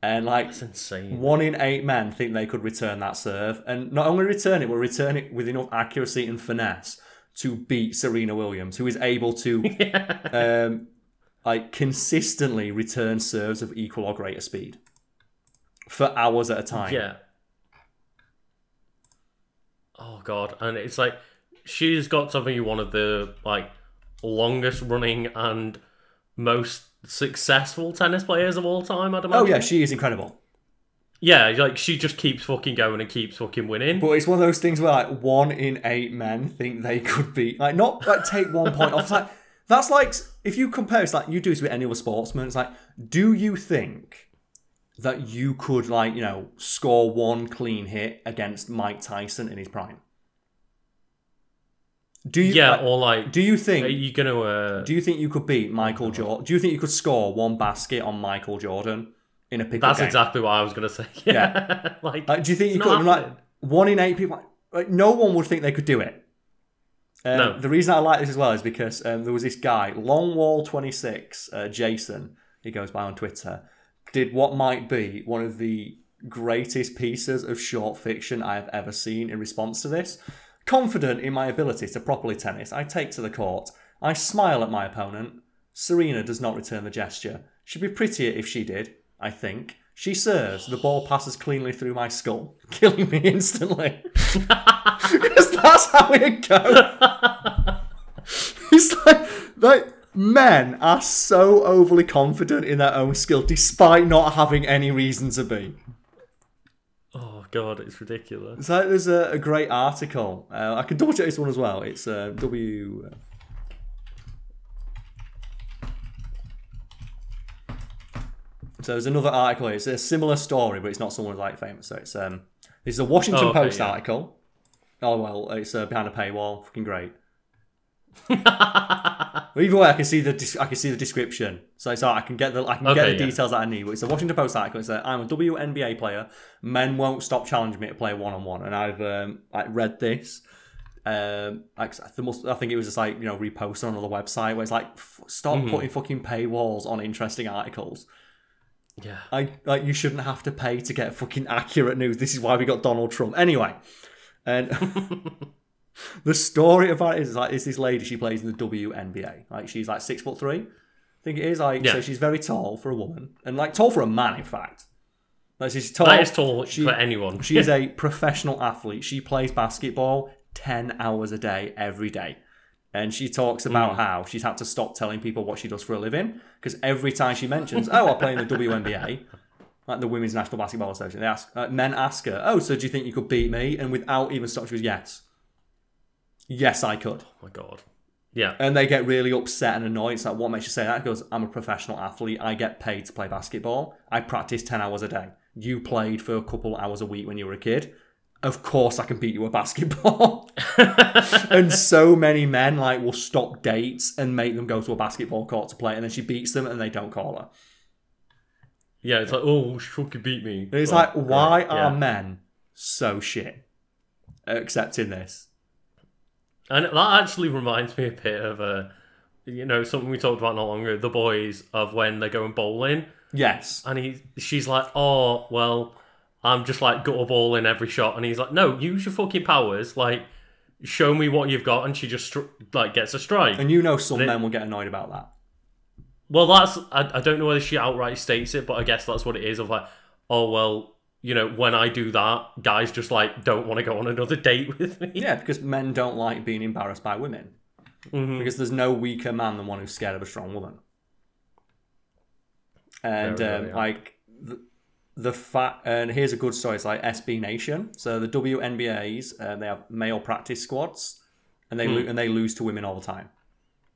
And like That's insane. one in eight men think they could return that serve, and not only return it, but return it with enough accuracy and finesse to beat Serena Williams, who is able to um, like consistently return serves of equal or greater speed for hours at a time. Yeah. Oh god, and it's like she's got be one of the like longest running and most successful tennis players of all time. I'd imagine. Oh yeah, she is incredible. Yeah, like she just keeps fucking going and keeps fucking winning. But it's one of those things where like one in eight men think they could be like not like take one point off. It's like That's like if you compare, it's like you do this with any other sportsman. It's like, do you think that you could like you know score one clean hit against Mike Tyson in his prime? Do you? Yeah, like, or like, do you are think? you gonna? Uh, Do you think you could beat Michael Jordan? Do you think you could score one basket on Michael Jordan in a pickup that's game? exactly what I was gonna say. Yeah, like, Like, do you think you could? Like, one in eight people. Like, no one would think they could do it. Um, No. The reason I like this as well is because um, there was this guy, Longwall26, uh, Jason, he goes by on Twitter, did what might be one of the greatest pieces of short fiction I have ever seen in response to this. Confident in my ability to properly tennis, I take to the court. I smile at my opponent. Serena does not return the gesture. She'd be prettier if she did, I think. She serves. The ball passes cleanly through my skull, killing me instantly. Because that's how it goes. it's like, like men are so overly confident in their own skill despite not having any reason to be. oh god, it's ridiculous. It's like there's a, a great article. Uh, I can double check this one as well. It's uh, W. So there's another article. It's a similar story, but it's not someone like famous. So it's um, this is a Washington Oh, okay, Post yeah. article. Oh well, it's uh, behind a paywall. Fucking great. Either way, I can see the I can see the description, so it's I can get the I can get the yeah. details that I need. But it's a Washington Post article. It's a, I'm a WNBA player. Men won't stop challenging me to play one on one, and I've um, like read this. Um, like the most, I think it was just like you know reposted on another website where it's like f- stop Mm-hmm. putting fucking paywalls on interesting articles. Yeah. I like you shouldn't have to pay to get fucking accurate news. This is why we got Donald Trump. Anyway, and the story about it is like is this lady she plays in the WNBA. Like she's like six foot three, I think it is. Like so she's very tall for a woman and like tall for a man. In fact, like she's tall. That is tall She- for anyone. She is a professional athlete. She plays basketball 10 hours a day, every day. And she talks about how she's had to stop telling people what she does for a living because every time she mentions, oh, I play in the WNBA, like the Women's National Basketball Association, they ask, uh, men ask her, oh, so do you think you could beat me? And without even stopping, she goes, yes. Yes, I could. oh my god. Yeah. And they get really upset and annoyed. It's like, what makes you say that? Goes, I'm a professional athlete. I get paid to play basketball. I practice 10 hours a day. You played for a couple hours a week when you were a kid. Of course, I can beat you at basketball. and so many men like will stop dates and make them go to a basketball court to play, and then she beats them and they don't call her. Yeah, it's like, oh, she fucking beat me. And it's like, why great, are men so shit accepting this? And that actually reminds me a bit of a, you know, something we talked about not long ago. The boys of when they're going bowling, Yes. and he, she's like, oh, well, I'm just like gutter ball in every shot, and he's like, no, use your fucking powers, like, show me what you've got, and she just like gets a strike. And you know some men will get annoyed about that. Well, that's I, I don't know whether she outright states it, but I guess that's what it is. Of like, oh well, you know, when I do that, guys just like don't want to go on another date with me. Yeah, because men don't like being embarrassed by women. Mhm. Because there's no weaker man than one who's scared of a strong woman. And um, yeah. like the, the fact, and here's a good story. It's like SB Nation. So the WNBA's, uh, they have male practice squads, and they Hmm. lo- and they lose to women all the time.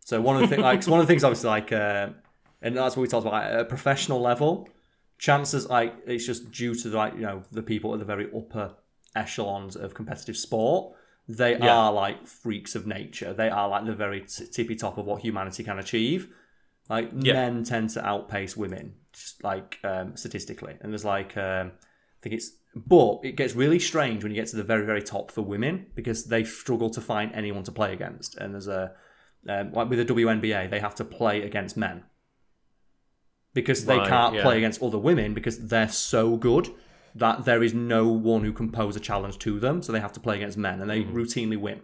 So one of the things, like one of the things, obviously, like, uh, and that's what we talked about like, at a professional level. Chances like it's just due to like you know the people at the very upper echelons of competitive sport. They Yeah. are like freaks of nature. They are like the very t- tippy top of what humanity can achieve. Like Yeah. men tend to outpace women, like um, statistically. And there's like um, I think it's, but it gets really strange when you get to the very very top for women because they struggle to find anyone to play against. And there's a um, like with the WNBA, they have to play against men because they Right, can't yeah. play against other women because they're so good that there is no one who can pose a challenge to them. So they have to play against men, and they Mm-hmm. routinely win.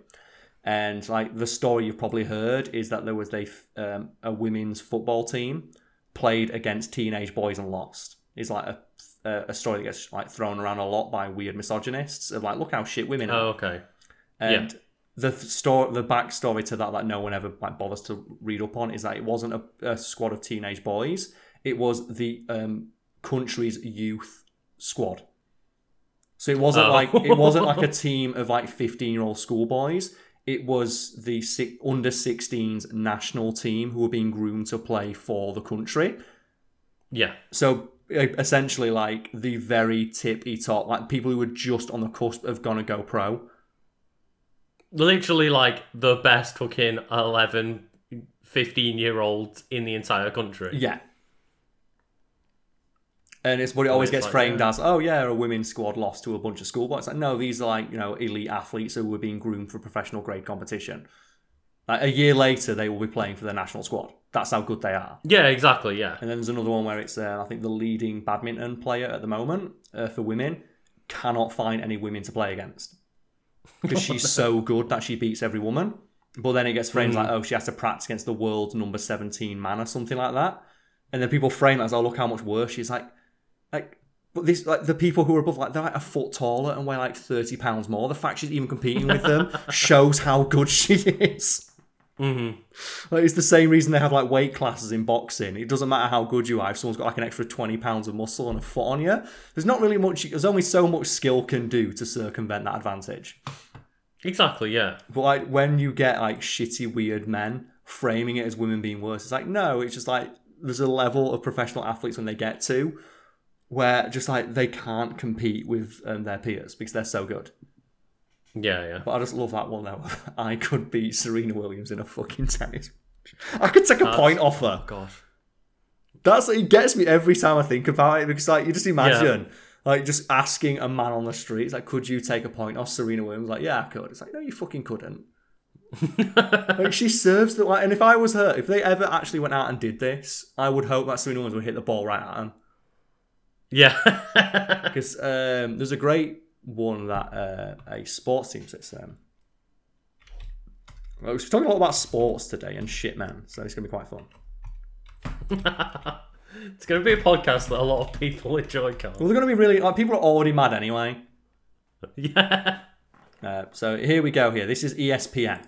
And like the story you've probably heard is that there was a um, a women's football team played against teenage boys and lost. It's like a a story that gets like thrown around a lot by weird misogynists of like, look how shit women are. Oh, okay. And the story, the backstory to that that no one ever like bothers to read up on is that it wasn't a, a squad of teenage boys. It was the um, country's youth squad. So it wasn't Oh. like it wasn't like a team of like fifteen year old schoolboys. It was the under 16s national team who were being groomed to play for the country. Yeah. So essentially, like the very tippy top, like people who were just on the cusp of gonna go pro. Literally like the best fucking 11, 15 year olds in the entire country. Yeah. And it's what it always gets like, framed yeah. as, oh yeah, a women's squad lost to a bunch of schoolboys. Like, no, these are like, you know, elite athletes who were being groomed for professional grade competition. Like a year later, they will be playing for the national squad. That's how good they are. Yeah, exactly. Yeah. And then there's another one where it's, uh, I think, the leading badminton player at the moment uh, for women cannot find any women to play against because she's so good that she beats every woman. But then it gets framed like, oh, she has to practice against the world number 17 man or something like that. And then people frame it as, oh, look how much worse she's like, like, but this, like, the people who are above, like, they're like a foot taller and weigh like 30 pounds more. The fact she's even competing with them shows how good she is. Mm-hmm. Like, it's the same reason they have like weight classes in boxing. It doesn't matter how good you are if someone's got like an extra 20 pounds of muscle and a foot on you. There's not really much, there's only so much skill can do to circumvent that advantage. Exactly. Yeah. But like when you get like shitty, weird men framing it as women being worse, it's like, no, it's just like there's a level of professional athletes when they get to where just like they can't compete with um, their peers because they're so good. Yeah. Yeah. But I just love that one though. I could beat Serena Williams in a fucking tennis. I could take a That's- point off her. Gosh. That's it gets me every time I think about it because like you just imagine like just asking a man on the street, it's like, could you take a point off Serena Williams? Like, yeah, I could. It's like, no, you fucking couldn't. like she serves the like, and if I was her, if they ever actually went out and did this, I would hope that Serena Williams would hit the ball right at him. Yeah. Because um, there's a great one that uh, a sports team sits um, well, we're talking a lot about sports today and shit, man. So it's gonna be quite fun. it's going to be a podcast that a lot of people enjoy, Carl. Well, they're gonna be really like people are already mad anyway. Yeah. Uh, so here we go. Here, this is ESPN,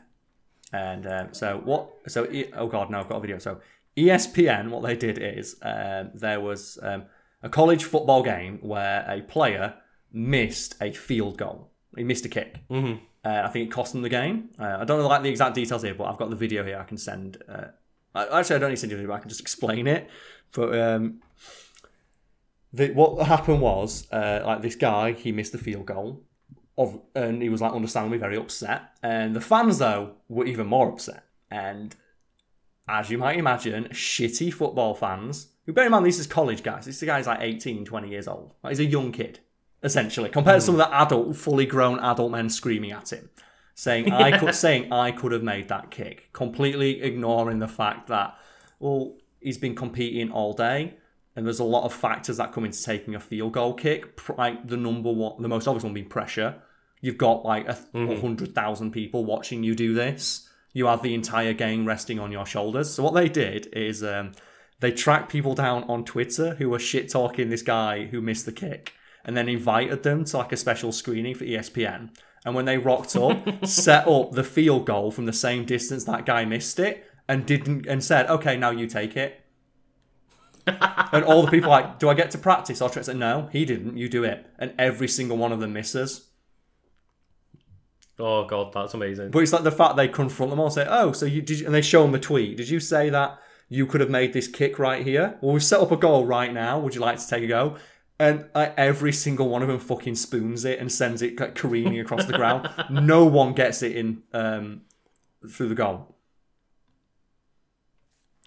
and um, so what? So E- oh god, no, I've got a video. So ESPN, what they did is um, there was um, a college football game where a player missed a field goal. He missed a kick. Mhm. Uh, I think it cost them the game. Uh, I don't know like the exact details here, but I've got the video here. I can send. Uh, I- actually, I don't need to send you the video. I can just explain it. But um, the, what happened was, uh, like this guy, he missed the field goal, of, and he was like understandably very upset. And the fans though were even more upset. And as you might imagine, shitty football fans. Bear in mind, this is college guys. This guy's like 18, 20 years old. Like, he's a young kid, essentially, compared to some of the adult, fully grown adult men screaming at him, saying I could, saying I could have made that kick, completely ignoring the fact that well, he's been competing all day, and there's a lot of factors that come into taking a field goal kick. Like the number one, the most obvious one being pressure. You've got like a Mm-hmm. hundred thousand people watching you do this. You have the entire game resting on your shoulders. So what they did is um, they tracked people down on Twitter who were shit talking this guy who missed the kick, and then invited them to like a special screening for ESPN. And when they rocked up, set up the field goal from the same distance that guy missed it, and didn't and said, "Okay, now you take it." and all the people like, "Do I get to practice?" Or said, "No, he didn't. You do it." And every single one of them misses. Oh god, that's amazing. But it's like the fact they confront them all, and say, "Oh, so you did?" You, and they show them the tweet. Did you say that you could have made this kick right here? Well, we've set up a goal right now. Would you like to take a go? And like, every single one of them fucking spoons it and sends it like, careening across the ground. No one gets it in um, through the goal.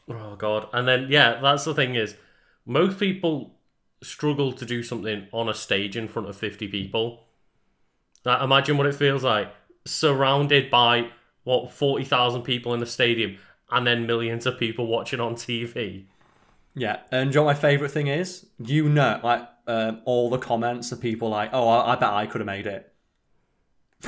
Oh god. And then yeah, that's the thing is most people struggle to do something on a stage in front of 50 people. Now, imagine what it feels like surrounded by what 40,000 people in the stadium and then millions of people watching on TV. Yeah, and do you know what my favourite thing is? You know, like um, all the comments of people like, "Oh, I, I bet I could have made it."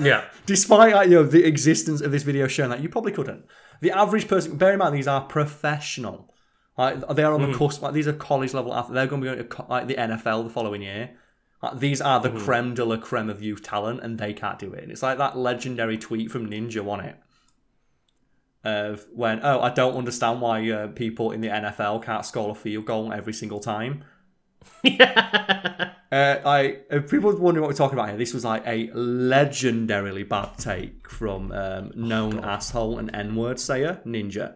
Yeah. Despite like, you know the existence of this video showing that you probably couldn't. The average person, bear in mind, these are professional. Like they are on the cusp. Like these are college level athletes. They're going to be going to like the NFL the following year. Like, these are the creme de la creme of youth talent, and they can't do it. And it's like that legendary tweet from Ninja, on it? Of when, oh, I don't understand why uh, people in the NFL can't score a field goal every single time. yeah. Uh, I if people wondering what we're talking about here. This was like a legendarily bad take from um, known asshole and N word sayer Ninja,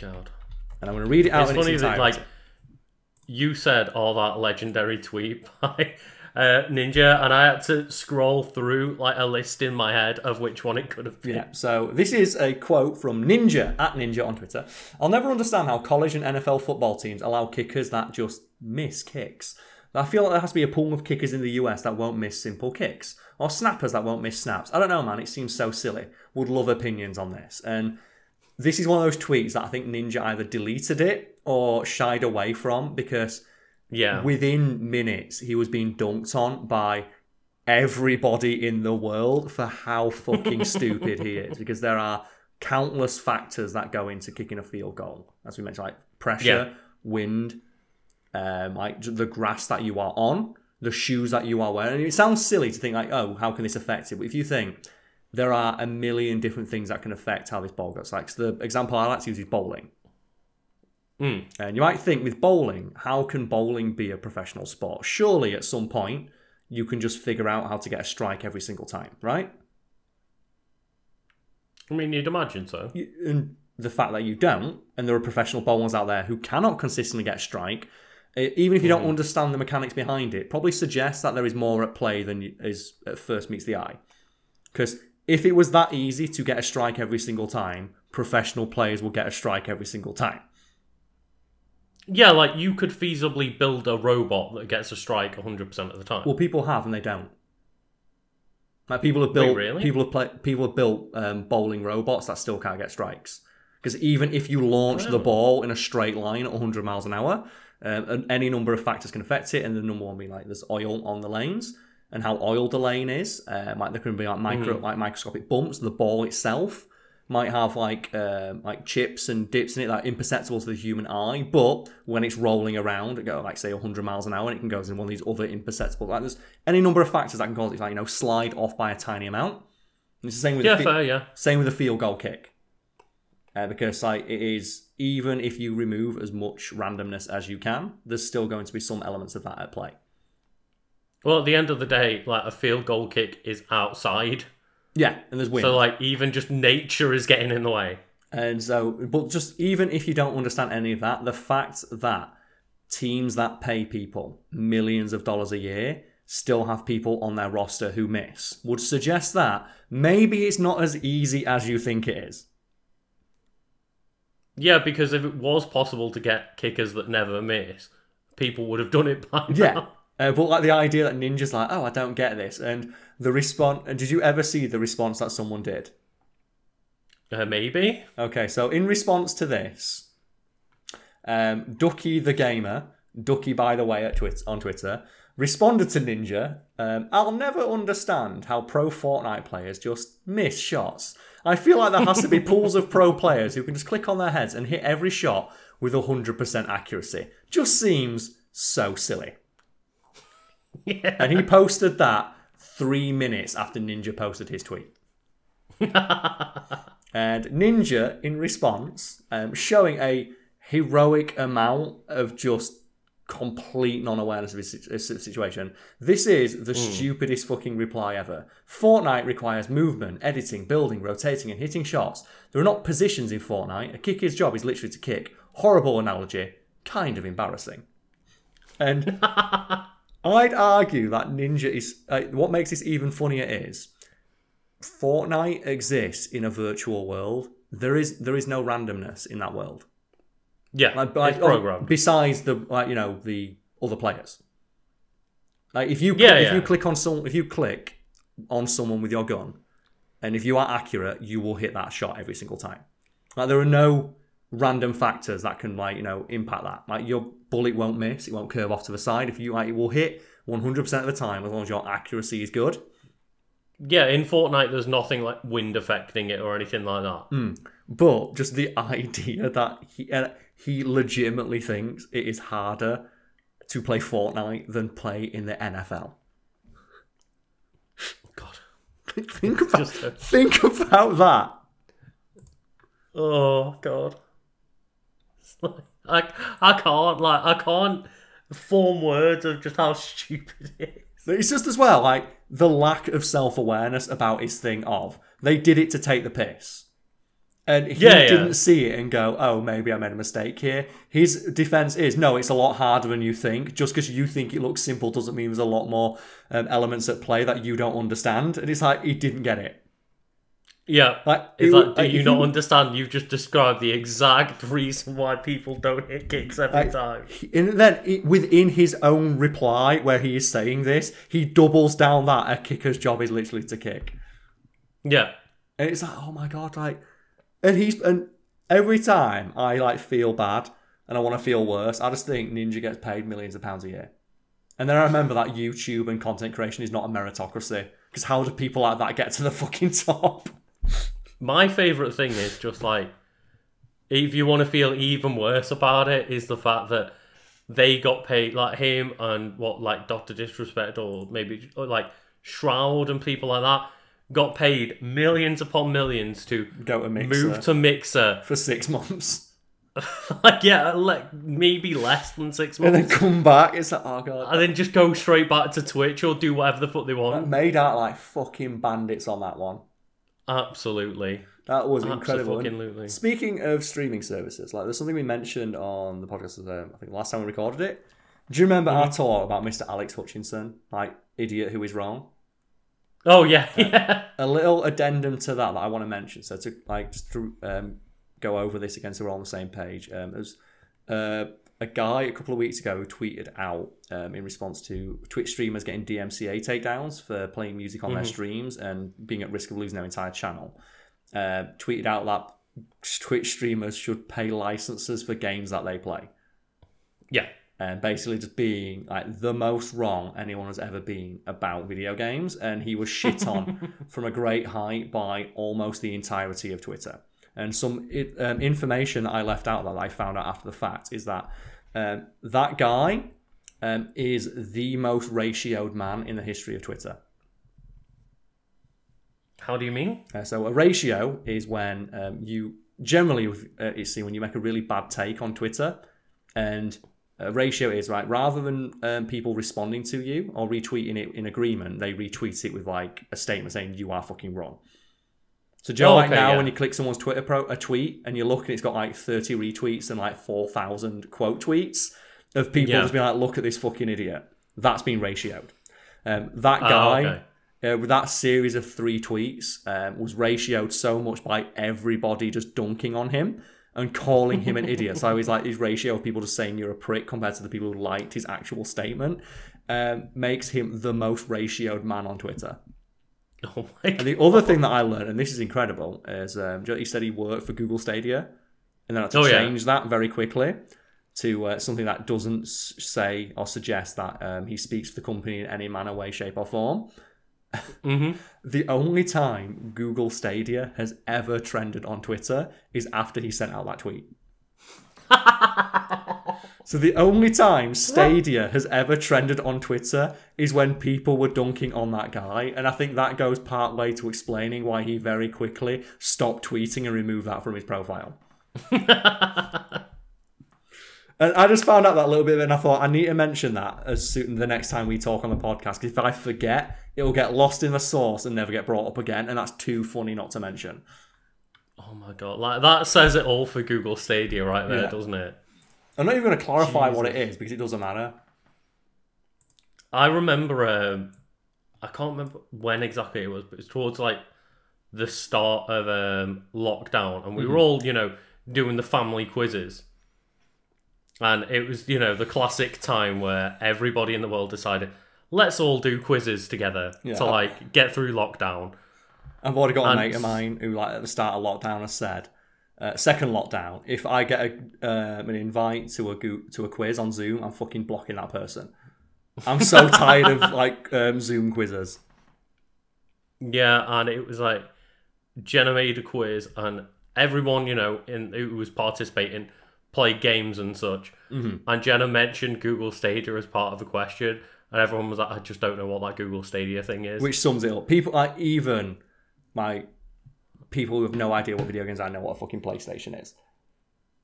God. and I'm going to read it out It's funny its that like you said all that legendary tweet by uh, Ninja, and I had to scroll through like a list in my head of which one it could have been. Yeah, so this is a quote from Ninja at Ninja on Twitter. I'll never understand how college and NFL football teams allow kickers that just miss kicks. I feel like there has to be a pool of kickers in the US that won't miss simple kicks, or snappers that won't miss snaps. I don't know, man. It seems so silly. Would love opinions on this. And this is one of those tweets that I think Ninja either deleted it or shied away from because Yeah. within minutes he was being dunked on by everybody in the world for how fucking stupid he is because there are countless factors that go into kicking a field goal. As we mentioned like pressure Yeah. wind um, like the grass that you are on the shoes that you are wearing. And it sounds silly to think like oh how can this affect it? But if you think there are a million different things that can affect how this ball goes. Like so the example i like to use is bowling Mm. and you might think with bowling, how can bowling be a professional sport? Surely at some point you can just figure out how to get a strike every single time, right? I mean, you'd imagine so. You- And the fact that you don't, and there are professional bowlers out there who cannot consistently get a strike, even if you don't understand the mechanics behind it, probably suggests that there is more at play than is at first meets the eye. Because if it was that easy to get a strike every single time, professional players will get a strike every single time. Yeah, like you could feasibly build a robot that gets a strike 100% of the time. Well, people have and they don't. Like people have built, really? people have play, people have built um, bowling robots that still can't get strikes. Because even if you launch the ball in a straight line at 100 miles an hour, um, any number of factors can affect it. And the number one being like there's oil on the lanes and how oiled the lane is. Um, like there can be like micro, like microscopic bumps. The ball itself might have like um like chips and dips in it that are imperceptible to the human eye, but when it's rolling around, it go like say 100 miles an hour, and it can go in one of these other imperceptible. Like there's any number of factors that can cause it, to, like you know, slide off by a tiny amount. And it's the same with yeah, the fair, yeah. same with the field goal kick, uh, because like it is even if you remove as much randomness as you can, there's still going to be some elements of that at play. Well, at the end of the day, like a field goal kick is outside. Yeah, and there's wind. So, like, even just nature is getting in the way. And so, but just even if you don't understand any of that, the fact that teams that pay people millions of dollars a year still have people on their roster who miss would suggest that maybe it's not as easy as you think it is. Yeah, because if it was possible to get kickers that never miss, people would have done it by now. Uh, but like the idea that Ninja's like, oh, I don't get this. And the response, and did you ever see the response that someone did? Uh, maybe. Okay, so in response to this, um, Ducky the gamer, Ducky by the way at Twit- on Twitter, responded to Ninja. Um, I'll never understand how pro Fortnite players just miss shots. I feel like there has to be pools of pro players who can just click on their heads and hit every shot with 100% accuracy. Just seems so silly. Yeah. And he posted that three minutes after Ninja posted his tweet. and Ninja, in response, um, showing a heroic amount of just complete non-awareness of his his situation. This is the stupidest fucking reply ever. Fortnite requires movement, editing, building, rotating, and hitting shots. There are not positions in Fortnite. A kicker's job is literally to kick. Horrible analogy. Kind of embarrassing. And I'd argue that Ninja is. Uh, what makes this even funnier is Fortnite exists in a virtual world. There is there is no randomness in that world. Yeah, Like, like, it's oh, programmed. besides the like you know the other players. Like if you Yeah, if yeah. you click on some if you click on someone with your gun, and if you are accurate, you will hit that shot every single time. Like there are no random factors that can like you know impact that. Like your bullet won't miss, it won't curve off to the side. If you like, it will hit 100% of the time as long as your accuracy is good. Yeah, in Fortnite, there's nothing like wind affecting it or anything like that. Hmm. But just the idea that he uh, he legitimately thinks it is harder to play Fortnite than play in the NFL. God. think about a- think about that. Oh God. Like, I I can't like I can't form words of just how stupid it is. It's just as well like the lack of self awareness about his thing of they did it to take the piss. And he Yeah, yeah. didn't see it and go, oh, maybe I made a mistake here. His defense is, no, it's a lot harder than you think. Just because you think it looks simple doesn't mean there's a lot more um, elements at play that you don't understand. And it's like, he didn't get it. Yeah. Like, Is it that, do like, you he- not understand? You've just described the exact reason why people don't hit kicks every Like, time. And then it, within his own reply, where he is saying this, he doubles down that a kicker's job is literally to kick. Yeah. And it's like, oh my god, like, and he's and every time I like feel bad and I want to feel worse, I just think Ninja gets paid millions of pounds a year. And then I remember that YouTube and content creation is not a meritocracy. Because how do people like that get to the fucking top? My favourite thing is just like, if you want to feel even worse about it, is the fact that they got paid, like him and what, like Dr. Disrespect or maybe or like Shroud and people like that, got paid millions upon millions to Go to Mixer move to Mixer. for six months. like, yeah, like maybe less than six months, And then come back, it's like, oh god. And then just go straight back to Twitch or do whatever the fuck they want. Made out like fucking bandits on that one. Absolutely. That was incredible. Absolutely. Speaking of streaming services, like there's something we mentioned on the podcast. Um, I think last time we recorded it. Do you remember our talk about Mr. Alex Hutchinson, like idiot who is wrong? Oh, yeah, yeah. A little addendum to that that I want to mention. So to like just to um, go over this again, so we're all on the same page. Um, there's uh, a guy a couple of weeks ago tweeted out um, in response to Twitch streamers getting DMCA takedowns for playing music on their streams and being at risk of losing their entire channel. Uh, tweeted out that Twitch streamers should pay licenses for games that they play. Yeah. and basically just being like the most wrong anyone has ever been about video games and he was shit on from a great height by almost the entirety of twitter and some um, information i left out that i found out after the fact is that um, that guy um, is the most ratioed man in the history of twitter How do you mean? uh, so a ratio is when um, you generally uh, you see when you make a really bad take on Twitter, and a ratio is right rather than um, people responding to you or retweeting it in agreement, they retweet it with like a statement saying you are fucking wrong. So Joe, Oh, like okay, now yeah. when you click someone's Twitter pro a tweet and you look and it's got like thirty retweets and like four thousand quote tweets of people Yeah. just being like, look at this fucking idiot. That's been ratioed. Um, that Ah, guy okay. uh, with that series of three tweets um, was ratioed so much by everybody just dunking on him and calling him an idiot. So he's like his ratio of people just saying you're a prick compared to the people who liked his actual statement um, makes him the most ratioed man on Twitter. Oh my And the other thing that I learned, and this is incredible, is um, he said he worked for Google Stadia, and then had to Oh, yeah. change that very quickly to uh, something that doesn't say or suggest that um, he speaks for the company in any manner, way, shape, or form. hmm The only time Google Stadia has ever trended on Twitter is after he sent out that tweet. so the only time Stadia has ever trended on Twitter is when people were dunking on that guy, and I think that goes part way to explaining why he very quickly stopped tweeting and removed that from his profile. And I just found out that little bit, and I thought I need to mention that as soon the next time we talk on the podcast. 'cause if I forget, it will get lost in the source and never get brought up again, and that's too funny not to mention. Oh my god. Like that says it all for Google Stadia right there, Yeah. doesn't it? I'm not even going to clarify what it is because it doesn't matter. I remember um I can't remember when exactly it was, but it's towards like the start of um lockdown and we were all, you know, doing the family quizzes. And it was, you know, the classic time where everybody in the world decided, let's all do quizzes together Yeah. to like get through lockdown. I've already got a And- mate of mine who, like, at the start of lockdown, has said, uh, second lockdown, if I get a, um, an invite to a go- to a quiz on Zoom, I'm fucking blocking that person. I'm so tired of like um, Zoom quizzes. Yeah, and it was like Jenna made a quiz, and everyone you know in who was participating played games and such. Mm-hmm. And Jenna mentioned Google Stadia as part of the question, and everyone was like, "I just don't know what that Google Stadia thing is." which sums it up. People like even my people who have no idea what video games I know what a fucking PlayStation is.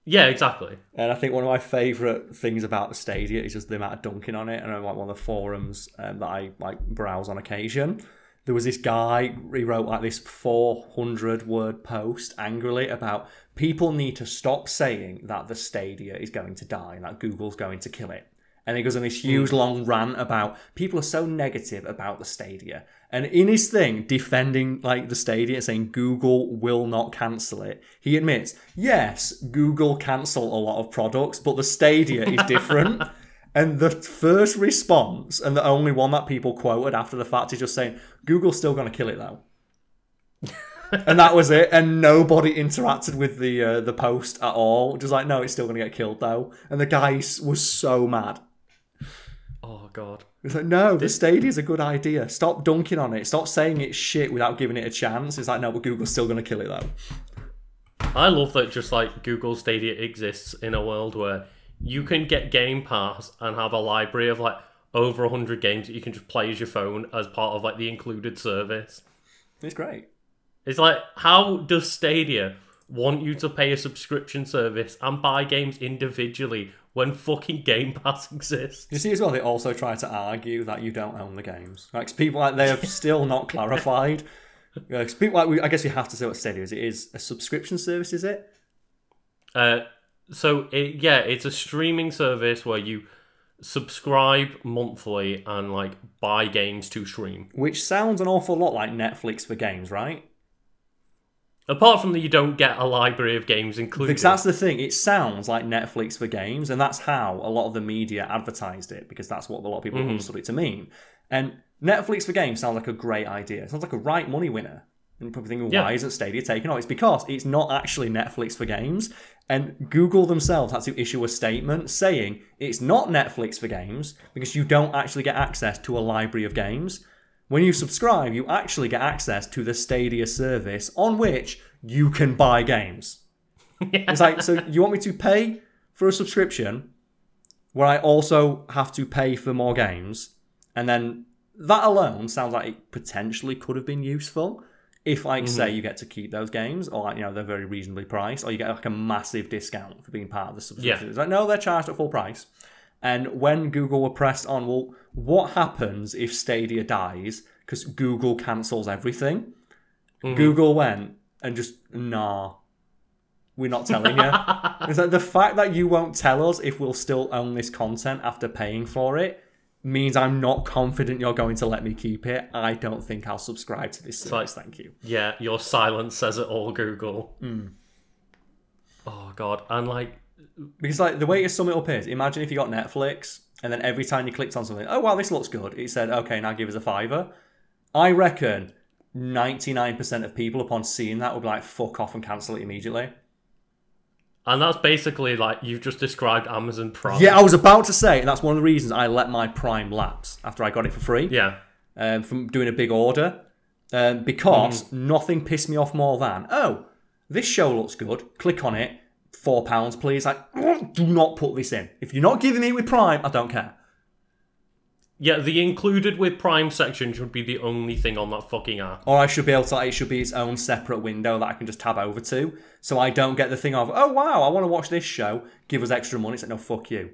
Yeah, exactly. And I think one of my favourite things about the Stadia is just the amount of dunking on it. And on like one of the forums um, that I like browse on occasion, there was this guy. He wrote like this 400 word post angrily about people need to stop saying that the Stadia is going to die and that Google's going to kill it. And he goes on this huge long rant about people are so negative about the Stadia. And in his thing, defending like the Stadia, saying Google will not cancel it, he admits, yes, Google cancel a lot of products, but the Stadia is different. and the first response, and the only one that people quoted after the fact, is just saying, Google's still going to kill it though. and that was it. And nobody interacted with the uh, the post at all. Just like, no, it's still going to get killed though. And the guy was so mad. Oh god. It's like, no, the Stadia is a good idea. Stop dunking on it. Stop saying it's shit without giving it a chance. It's like, no, but Google's still going to kill it though. I love that just like Google Stadia exists in a world where you can get Game Pass and have a library of like over 100 games that you can just play as your phone as part of like the included service. It's great. It's like, how does Stadia want you to pay a subscription service and buy games individually when fucking Game Pass exists? You see as well, they also try to argue that you don't own the games. Like people like they have still not clarified. Yeah, people like we, I guess we have to say what Stadia is. It is a subscription service, is it? Uh, so it, yeah, it's a streaming service where you subscribe monthly and like buy games to stream. Which sounds an awful lot like Netflix for games, right? Apart from that, you don't get a library of games included. Because that's the thing. It sounds like Netflix for games, and that's how a lot of the media advertised it. Because that's what a lot of people mm-hmm. understood it to mean. And Netflix for games sounds like a great idea. It sounds like a right money winner. And you're probably thinking, Yeah. why isn't Stadia taken off? It's because it's not actually Netflix for games. And Google themselves had to issue a statement saying it's not Netflix for games because you don't actually get access to a library of games. When you subscribe, you actually get access to the Stadia service on which you can buy games. It's like, so you want me to pay for a subscription where I also have to pay for more games? And then that alone sounds like it potentially could have been useful if, like, say, mm-hmm. you get to keep those games or, like, you know, they're very reasonably priced or you get like a massive discount for being part of the subscription. Yeah. It's like, no, they're charged at full price. And when Google were pressed on, well, what happens if Stadia dies because Google cancels everything? Google went and just, nah, we're not telling you. it's like the fact that you won't tell us if we'll still own this content after paying for it means I'm not confident you're going to let me keep it. I don't think I'll subscribe to this service. like- thank you. Yeah, your silence says it all, Google. Hmm. Oh god, and like, Because like the way to sum it up is, imagine if you got Netflix and then every time you clicked on something, oh wow, this looks good. It said, okay, now give us a fiver. I reckon 99% of people upon seeing that would be like, fuck off and cancel it immediately. and that's basically like you've just described Amazon Prime. Yeah, I was about to say, and that's one of the reasons I let my Prime lapse after I got it for free. yeah, um, from doing a big order um, because nothing pissed me off more than oh this show looks good click on it four pounds please like do not put this in if you're not giving me it with prime i don't care yeah. The included with Prime section should be the only thing on that fucking app. or i should be able to it should be its own separate window that i can just tab over to so i don't get the thing of oh wow i want to watch this show give us extra money it's like no fuck you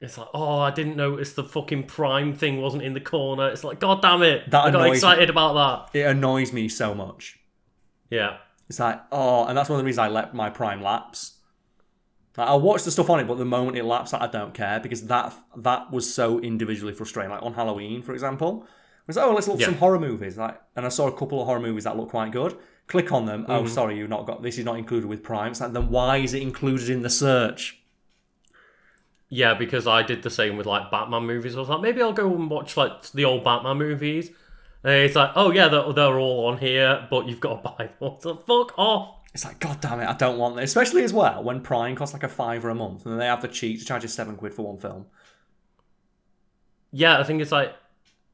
It's like, oh, I didn't notice the fucking Prime thing wasn't in the corner. It's like, god damn it! That I got annoys me. excited about that. it annoys me so much Yeah, It's like, oh, and that's one of the reasons I let my Prime lapse. Like, I'll watch the stuff on it, but the moment it lapses, I don't care because that that was so individually frustrating. Like on Halloween, for example, it was oh, let's look at Yeah. some horror movies. Like, and I saw a couple of horror movies that look quite good. Click on them. Mm-hmm. Oh, sorry, you've not got this. Is not included with Prime. It's like, then why is it included in the search? yeah, because I did the same with like Batman movies. I was like, maybe I'll go and watch like the old Batman movies. And it's like, oh yeah, they're, they're all on here, but you've got to buy them. So fuck off. It's like, god damn it, I don't want this. Especially as well when Prime costs like a fiver a month, and then they have the cheat to charge you seven quid for one film. Yeah, I think it's like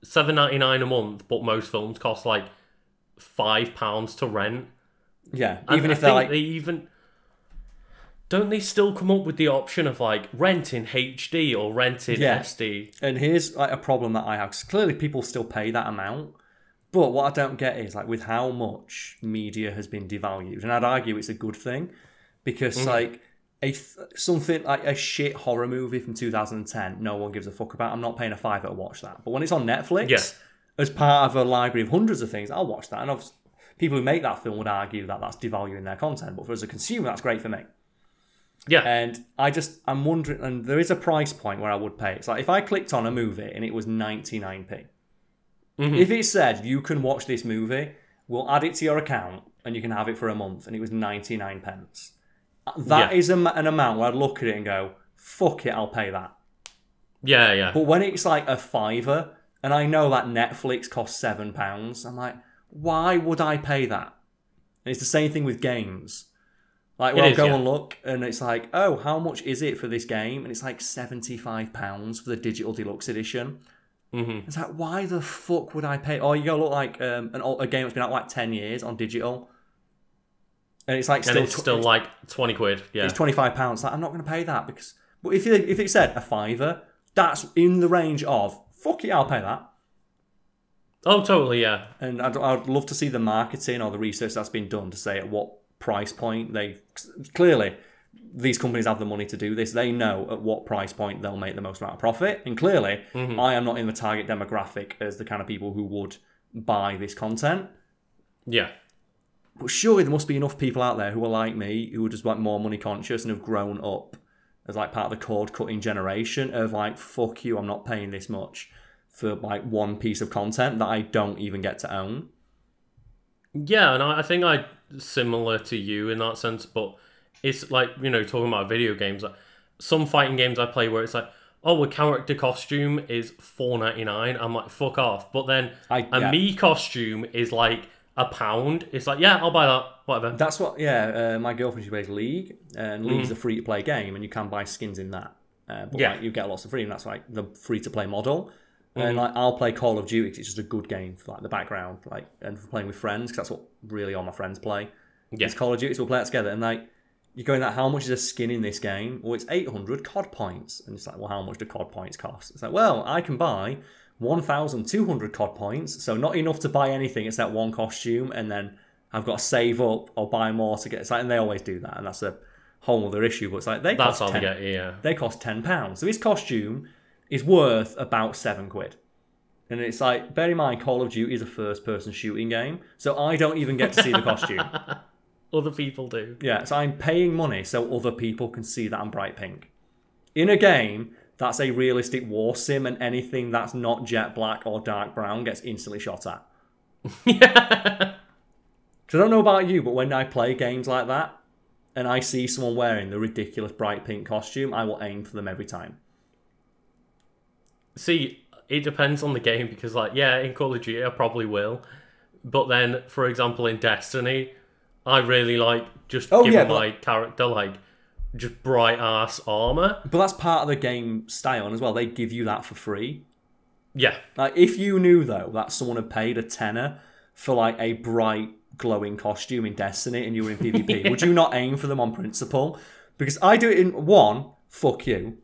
seven ninety nine a month, but most films cost like five pounds to rent. Yeah, And even I if they're think like they even don't they still come up with the option of like rent in HD or rent in Yeah. SD? And here's like a problem that I have. clearly, people still pay that amount. But what I don't get is like with how much media has been devalued, and I'd argue it's a good thing because mm. like a th- something like a shit horror movie from 2010, no one gives a fuck about. I'm not paying a fiver to watch that. But when it's on Netflix, Yeah. as part of a library of hundreds of things, I'll watch that. And obviously, people who make that film would argue that that's devaluing their content. But for as a consumer, that's great for me. Yeah. And I just, I'm wondering, and there is a price point where I would pay. It's like if I clicked on a movie and it was 99p, Mhm. if it said you can watch this movie, we'll add it to your account and you can have it for a month, and it was 99 pence. That Yeah. is a, an amount where I'd look at it and go, fuck it, I'll pay that. yeah, yeah. But when it's like a fiver, and I know that Netflix costs seven pounds, I'm like, why would I pay that? And it's the same thing with games. Like, well, I'll is, go yeah. and look, and it's like, oh, how much is it for this game? And it's like seventy-five pounds for the digital deluxe edition. Hmm It's like, why the fuck would I pay? Or you go look like um, an old, a game that's been out like ten years on digital, and it's like And still it's tw- still like 20 quid. Yeah. it's twenty five pounds. Like I'm not going to pay that because. But if you, if it said a fiver, that's in the range of fuck it, I'll pay that. Oh, totally, yeah. And I'd, I'd love to see the marketing or the research that's been done to say at what price point they clearly these companies have the money to do this. They know at what price point they'll make the most amount of profit. And clearly, mm-hmm. I am not in the target demographic as the kind of people who would buy this content. Yeah. But surely there must be enough people out there who are like me, who are just like more money conscious and have grown up as like part of the cord cutting generation of like, fuck you, I'm not paying this much for like one piece of content that I don't even get to own. Yeah, and I, I think I similar to you in that sense, but it's like you know talking about video games. Like some fighting games I play where it's like, oh, a character costume is four ninety nine. I'm like, fuck off. But then I- a yeah. me costume is like a pound. It's like, yeah, I'll buy that. Whatever. That's what, yeah. Uh, my girlfriend she plays League, and League's a free to play game, and you can buy skins in that. Uh, but Yeah. like, you get lots of freedom. That's like the free to play model. And like I'll play Call of Duty it's just a good game for like the background, like and for playing with friends because that's what really all my friends play. Yeah. It's Call of Duty, so we'll play it together. And like you're going that how much is a skin in this game? Well, it's 800 COD points, and it's like, well, how much do COD points cost? It's like, well, I can buy 1,200 COD points, so not enough to buy anything It's that one costume, and then I've got to save up or buy more to get. It's like, and they always do that, and that's a whole other issue. But it's like they That's cost all 10, they get. Yeah. they cost ten pounds. So his costume is worth about seven quid. And it's like, bear in mind, Call of Duty is a first-person shooting game, so I don't even get to see the costume. Other people do. Yeah, so I'm paying money so other people can see that I'm bright pink. In a game that's a realistic war sim, and anything that's not jet black or dark brown gets instantly shot at. yeah. Because I don't know about you, but when I play games like that, and I see someone wearing the ridiculous bright pink costume, I will aim for them every time. See, it depends on the game because, like, yeah, in Call of Duty, I probably will. But then, for example, in Destiny, I really like just Oh, giving yeah, my character like just bright ass armor. But that's part of the game style as well. They give you that for free. Yeah, Like if you knew though that someone had paid a tenner for like a bright glowing costume in Destiny and you were in PvP, would you not aim for them on principle? Because I do it in one, fuck you.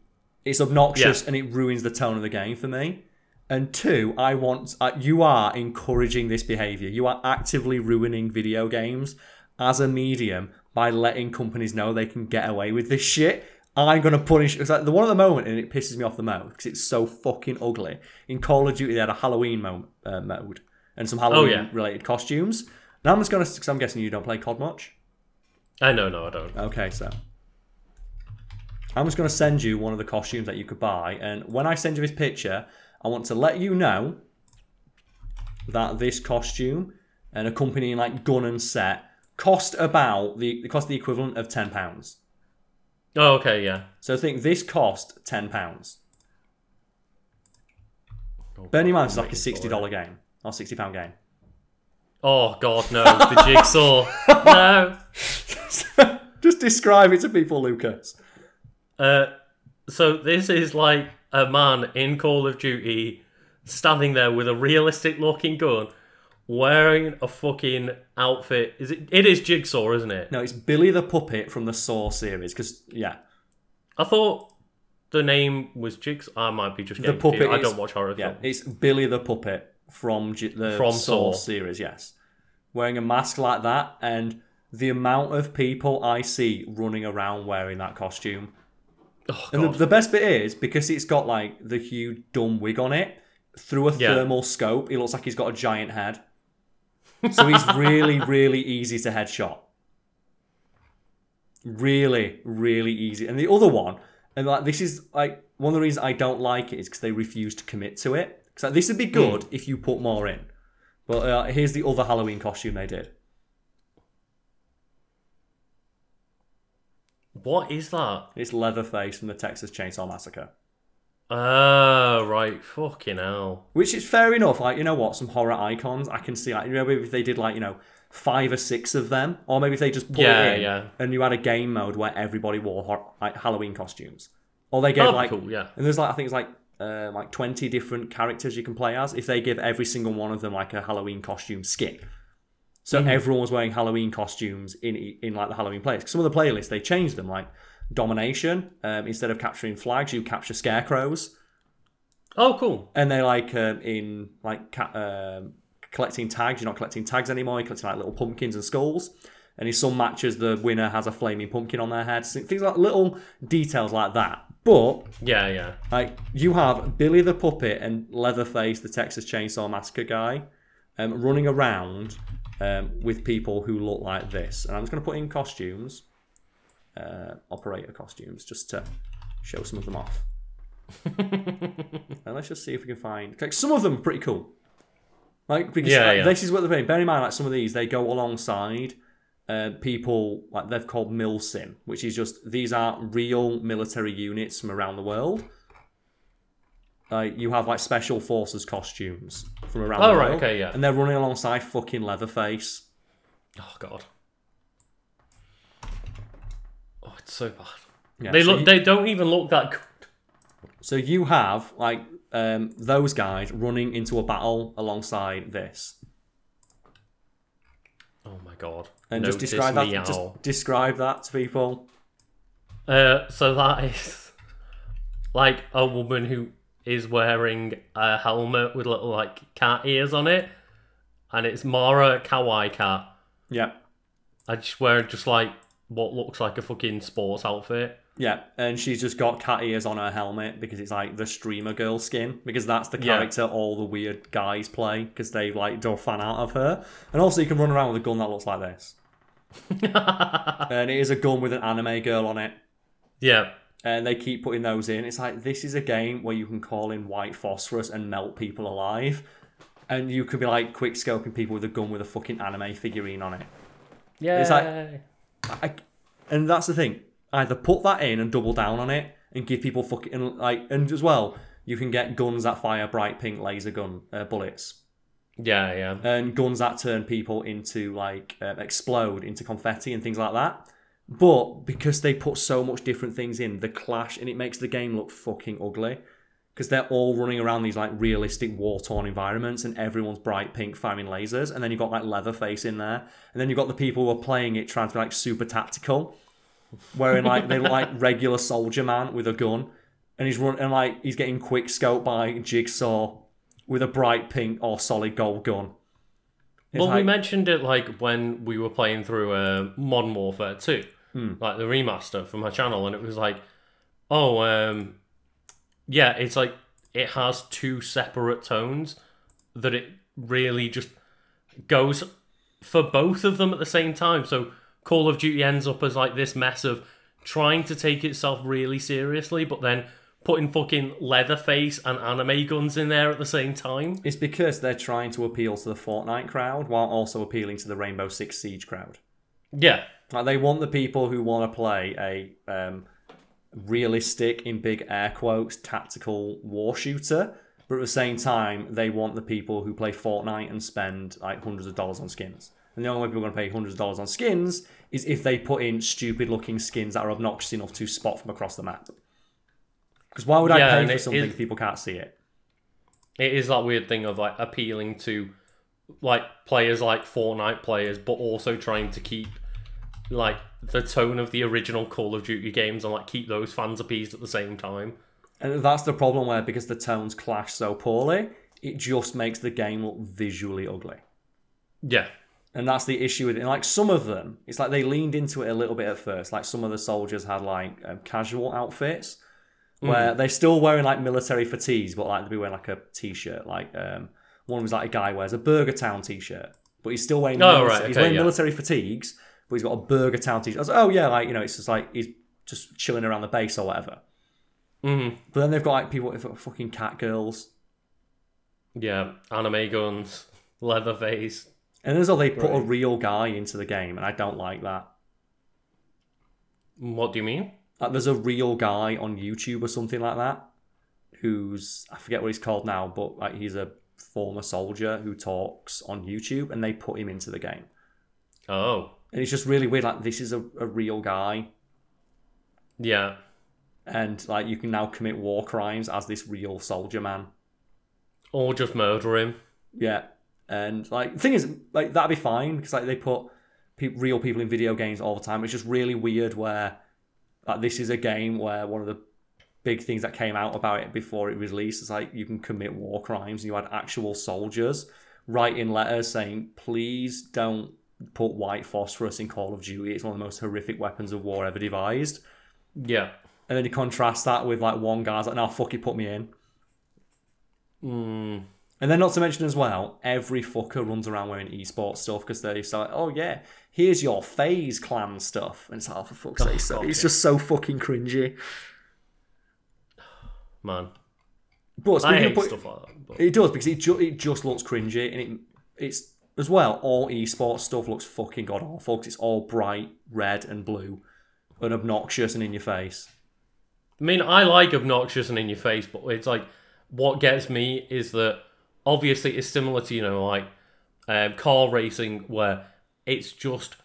It's obnoxious and it ruins the tone of the game for me. And two, I want uh, you are encouraging this behavior. You are actively ruining video games as a medium by letting companies know they can get away with this shit. I'm gonna punish. It's like the one at the moment, and it pisses me off the most because it's so fucking ugly. In Call of Duty, they had a Halloween mo- uh, mode and some Halloween yeah. related costumes. Now I'm just gonna, because I'm guessing you don't play COD much. I know, no, I don't. Okay, so I'm just going to send you one of the costumes that you could buy, and when I send you this picture, I want to let you know that this costume and accompanying like gun and set cost about the it cost the equivalent of ten pounds. Oh, okay, yeah. So I think this cost ten pounds. Oh, Bear in mind, it's like a sixty waiting game or sixty pound game. Oh God, no! The jigsaw. no. just describe it to people, Lucas. Uh, so this is like a man in Call of Duty standing there with a realistic looking gun, wearing a fucking outfit. Is it? It is Jigsaw, isn't it? No, it's Billy the Puppet from the Saw series. Because yeah, I thought the name was Jigsaw. I might be just the puppet. confused. I don't watch horror Yeah, films. it's Billy the Puppet from the From Saw Saw. series. Yes, wearing a mask like that, and the amount of people I see running around wearing that costume. Oh And the, the best bit is because it's got like the huge dumb wig on it. Through a Yeah. thermal scope, it looks like he's got a giant head. So he's really, really easy to headshot. Really, really easy. And the other one, and like this is like one of the reasons I don't like it is because they refuse to commit to it. So this would be good if you put more in. But uh, here's the other Halloween costume they did. what is that? It's Leatherface from the Texas Chainsaw Massacre. Ah, right. Fucking hell. Which is fair enough. Like, you know what? Some horror icons. I can see, like, you know, maybe if they did, like, you know, five or six of them, or maybe if they just put Yeah, it in yeah. and you had a game mode where everybody wore hor- like Halloween costumes. Or they gave, That'd like, cool, yeah. and there's, like, I think it's like, uh, like 20 different characters you can play as. If they give every single one of them, like, a Halloween costume skin. So Mm-hmm. everyone was wearing Halloween costumes in, in like, the Halloween playlist. Some of the playlists, they changed them, like, Domination. Um, instead of capturing flags, you capture scarecrows Oh, cool. and they like um, in like ca- um, collecting tags. You're not collecting tags anymore. You're collecting like little pumpkins and skulls. And in some matches, the winner has a flaming pumpkin on their head. Things like little details like that. But Yeah, yeah. like you have Billy the puppet and Leatherface, the Texas Chainsaw Massacre guy, um, running around um, with people who look like this. And I'm just going to put in costumes, uh, operator costumes, just to show some of them off. and let's just see if we can find. Like some of them pretty cool. Like because Yeah, uh, yeah. this is what they're doing. Bear in mind, like some of these, they go alongside uh, people like they've called milsim, which is just these are real military units from around the world. Like you have like special forces costumes from around Oh, the right, world, okay, yeah. and they're running alongside fucking Leatherface. Oh god. Oh, it's so bad. Yeah, they so look. you- They don't even look that good. So you have like um, those guys running into a battle alongside this, Oh my god. and just describe that. me Just describe that to people. Uh, so that is like a woman who is wearing a helmet with little like cat ears on it, and it's Mara Kawaii Cat. Yeah, I just wear just like what looks like a fucking sports outfit. yeah, and she's just got cat ears on her helmet because it's like the streamer girl skin because that's the Yeah. character all the weird guys play because they like do a fan out of her, and also you can run around with a gun that looks like this, and it is a gun with an anime girl on it. Yeah, and they keep putting those in. It's like this is a game where you can call in white phosphorus and melt people alive, and you could be like quick scoping people with a gun with a fucking anime figurine on it. yeah. It's like- I, and that's the thing. Either put that in and double down on it, and give people fucking like, and as well, you can get guns that fire bright pink laser gun uh, bullets, yeah, yeah. and guns that turn people into like uh, explode into confetti and things like that. But because they put so much different things in, the clash and it makes the game look fucking ugly. Because they're all running around these like realistic war torn environments and everyone's bright pink firing lasers. And then you've got like Leatherface in there. And then you've got the people who are playing it trying to be like super tactical. Wearing like they look like regular soldier man with a gun. And he's running and like he's getting quick scope by Jigsaw with a bright pink or solid gold gun. It's well, we mentioned it like when we were playing through uh, Modern Warfare 2, Hmm. like the remaster for my channel, and it was like, oh, um, yeah, it's like it has two separate tones that it really just goes for both of them at the same time. So Call of Duty ends up as like this mess of trying to take itself really seriously, but then putting fucking Leatherface and anime guns in there at the same time. It's because they're trying to appeal to the Fortnite crowd while also appealing to the Rainbow Six Siege crowd. Yeah, Like they want the people who want to play a um, realistic, in big air quotes, tactical war shooter, but at the same time, they want the people who play Fortnite and spend like hundreds of dollars on skins. And the only way people are going to pay hundreds of dollars on skins is if they put in stupid looking skins that are obnoxious enough to spot from across the map. Because why would I Yeah, pay for something is- if people can't see it? it is that weird thing of like appealing to like players like Fortnite players, but also trying to keep like the tone of the original Call of Duty games and like keep those fans appeased at the same time. And that's the problem where because the tones clash so poorly, it just makes the game look visually ugly. Yeah, And that's the issue with it. And like some of them, it's like they leaned into it a little bit at first. Like some of the soldiers had like um, casual outfits where they're still wearing like military fatigues, but like they'd be wearing like a t-shirt. Like um, one was like a guy wears a Burger Town t-shirt, but he's still wearing Oh, military, right, he's okay, wearing yeah. military fatigues, but he's got a Burger Town t-shirt. I was like, oh yeah, like you know, it's just like he's just chilling around the base or whatever. Mhm. But then they've got like people with fucking cat girls, Yeah, anime guns, Leatherface. and there's all they put a real guy into the game, and I don't like that. What do you mean? Like there's a real guy on YouTube or something like that, who's I forget what he's called now, but like he's a former soldier who talks on YouTube, and they put him into the game, Oh, and it's just really weird. Like this is a, a real guy, yeah. and like you can now commit war crimes as this real soldier man. Or just murder him. Yeah, and like the thing is, like that'd be fine because like they put pe- real people in video games all the time. It's just really weird where like this is a game where one of the big things that came out about it before it was released is like you can commit war crimes. and You had actual soldiers writing letters saying, "Please don't put white phosphorus in Call of Duty. It's one of the most horrific weapons of war ever devised." Yeah. And then you contrast that with like one guy's like, now fuck it, put me in." Mm. And then, not to mention as well, every fucker runs around wearing esports stuff because they say, "Oh yeah, here's your FaZe Clan stuff," and it's like, "Oh, for fuck's sake!" so- it's just so fucking cringy. Man. But I hate of, put- stuff like that. But... it does because it ju- it just looks cringy, and it it's as well. All esports stuff looks fucking god awful because it's all bright red and blue, and obnoxious and in your face. I mean, I like obnoxious and in your face, but it's like what gets me is that obviously it's similar to you know like um, car racing where it's just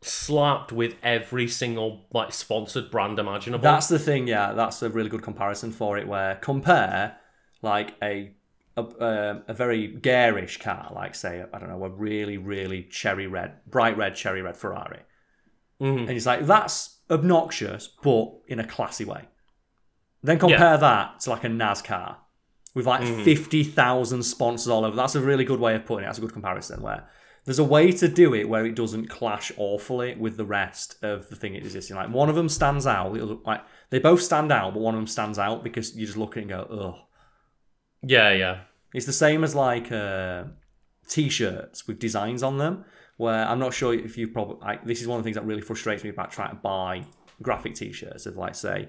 slapped with every single like sponsored brand imaginable. That's the thing, yeah. That's a really good comparison for it. Where compare like a a, a very garish car, like say I don't know, a really really cherry red, bright red cherry red Ferrari, Mhm. and it's like that's obnoxious, but in a classy way. Then compare that to like a NASCAR with like fifty thousand sponsors all over. That's a really good way of putting it. That's a good comparison. Where there's a way to do it where it doesn't clash awfully with the rest of the thing it exists in. Like one of them stands out, like they both stand out, but one of them stands out because you just look at it and go, oh. yeah, yeah. It's the same as like uh, t-shirts with designs on them. Where I'm not sure if you've probably like this is one of the things that really frustrates me about trying to buy graphic t-shirts. Of like say,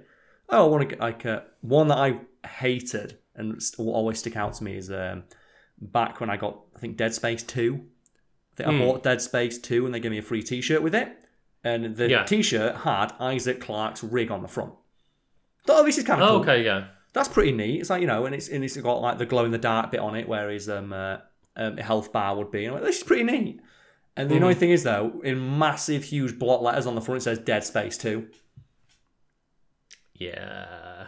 oh, I want to get like uh, one that I hated and will always stick out to me is um, back when I got I think Dead Space Two. I think I bought Dead Space Two and they gave me a free T-shirt with it, and the Yeah. T-shirt had Isaac Clarke's rig on the front. Thought, oh, this is kind of Oh, cool okay, yeah. That's pretty neat. It's like you know, and it's and it's got like the glow in the dark bit on it, where his um, uh, um health bar would be. And I'm like, this is pretty neat. And the annoying thing is though, in massive, huge block letters on the front, it says Dead Space Two. Yeah.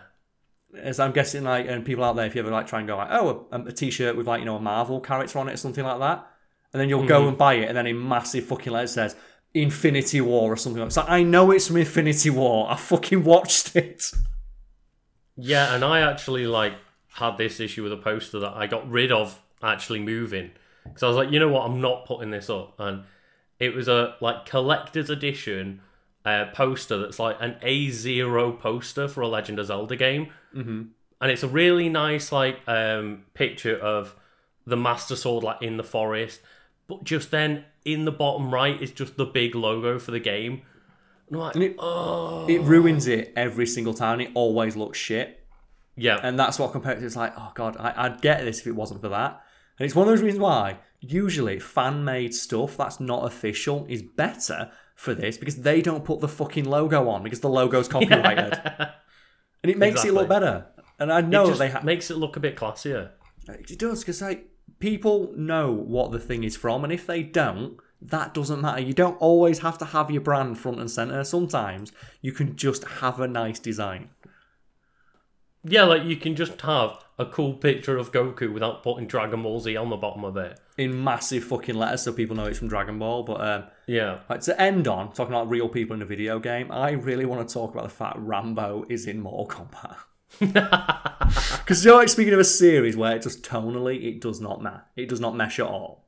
As I'm guessing, like, and people out there, if you ever like try and go like, oh, a, a t-shirt with like you know a Marvel character on it or something like that, and then you'll go and buy it, and then in massive fucking letters says Infinity War or something. like that. So I know it's from Infinity War. I fucking watched it. Yeah, and I actually like had this issue with a poster that I got rid of actually moving because I was like, you know what, I'm not putting this up, and it was a like collector's edition uh, poster that's like an A zero poster for a Legend of Zelda game, mm-hmm. and it's a really nice like um, picture of the Master Sword like in the forest, but just then in the bottom right is just the big logo for the game. And I'm like, And it- oh, It ruins it every single time. It always looks shit. yeah, And that's what compared it's like, oh god, I, I'd get this if it wasn't for that. And it's one of those reasons why usually fan made stuff that's not official is better for this because they don't put the fucking logo on because the logo's copyrighted. and it makes it look better. And I know it just they have. makes it look a bit classier. It does because like people know what the thing is from, and if they don't, that doesn't matter. You don't always have to have your brand front and center. Sometimes you can just have a nice design. Yeah, like you can just have a cool picture of Goku without putting Dragon Ball Z on the bottom of it. in massive fucking letters so people know it's from Dragon Ball. But um, Yeah. like, to end on talking about real people in a video game, I really want to talk about the fact Rambo is in Mortal Kombat. Because you're like speaking of a series where it just tonally it does not match. It does not mesh at all.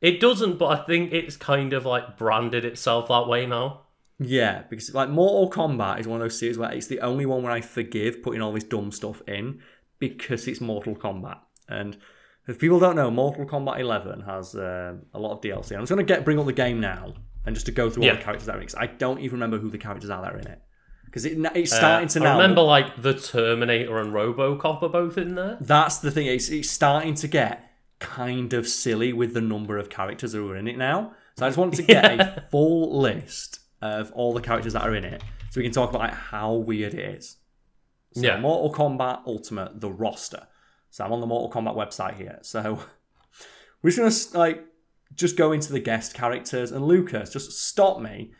It doesn't, but I think it's kind of like branded itself that way now. Yeah, because like Mortal Kombat is one of those series where it's the only one where I forgive putting all this dumb stuff in because it's Mortal Kombat. And if people don't know, Mortal Kombat 11 has um a lot of DLC. I'm just going to get bring up the game now and just to go through all the characters that are in it. I don't even remember who the characters are that are in it because it, it's Uh, starting to I remember like the Terminator and RoboCop are both in there. That's the thing. It's, it's starting to get kind of silly with the number of characters that are in it now. So I just wanted to get a full list of all the characters that are in it, so we can talk about like, how weird it is. So Yeah. Mortal Kombat Ultimate, the roster. So I'm on the Mortal Kombat website here. So we're just gonna like just go into the guest characters and Lucas, just stop me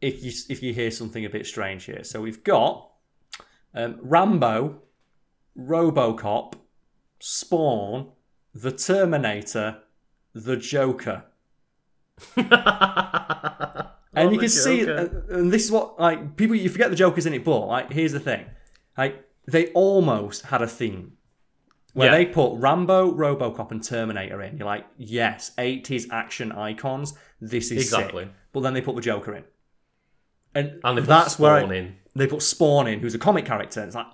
if you if you hear something a bit strange here. So we've got um, Rambo, RoboCop, Spawn, the Terminator, the Joker. And Oh, you can see, Joker. and, and this is what like people you forget the Joker's in it, but like here's the thing, like they almost had a theme where Yeah. they put Rambo, RoboCop, and Terminator in. You're like, yes, 80s action icons. This is Exactly. sick. But then they put the Joker in, and, and that's where I- in. they put Spawn in, who's a comic character. It's like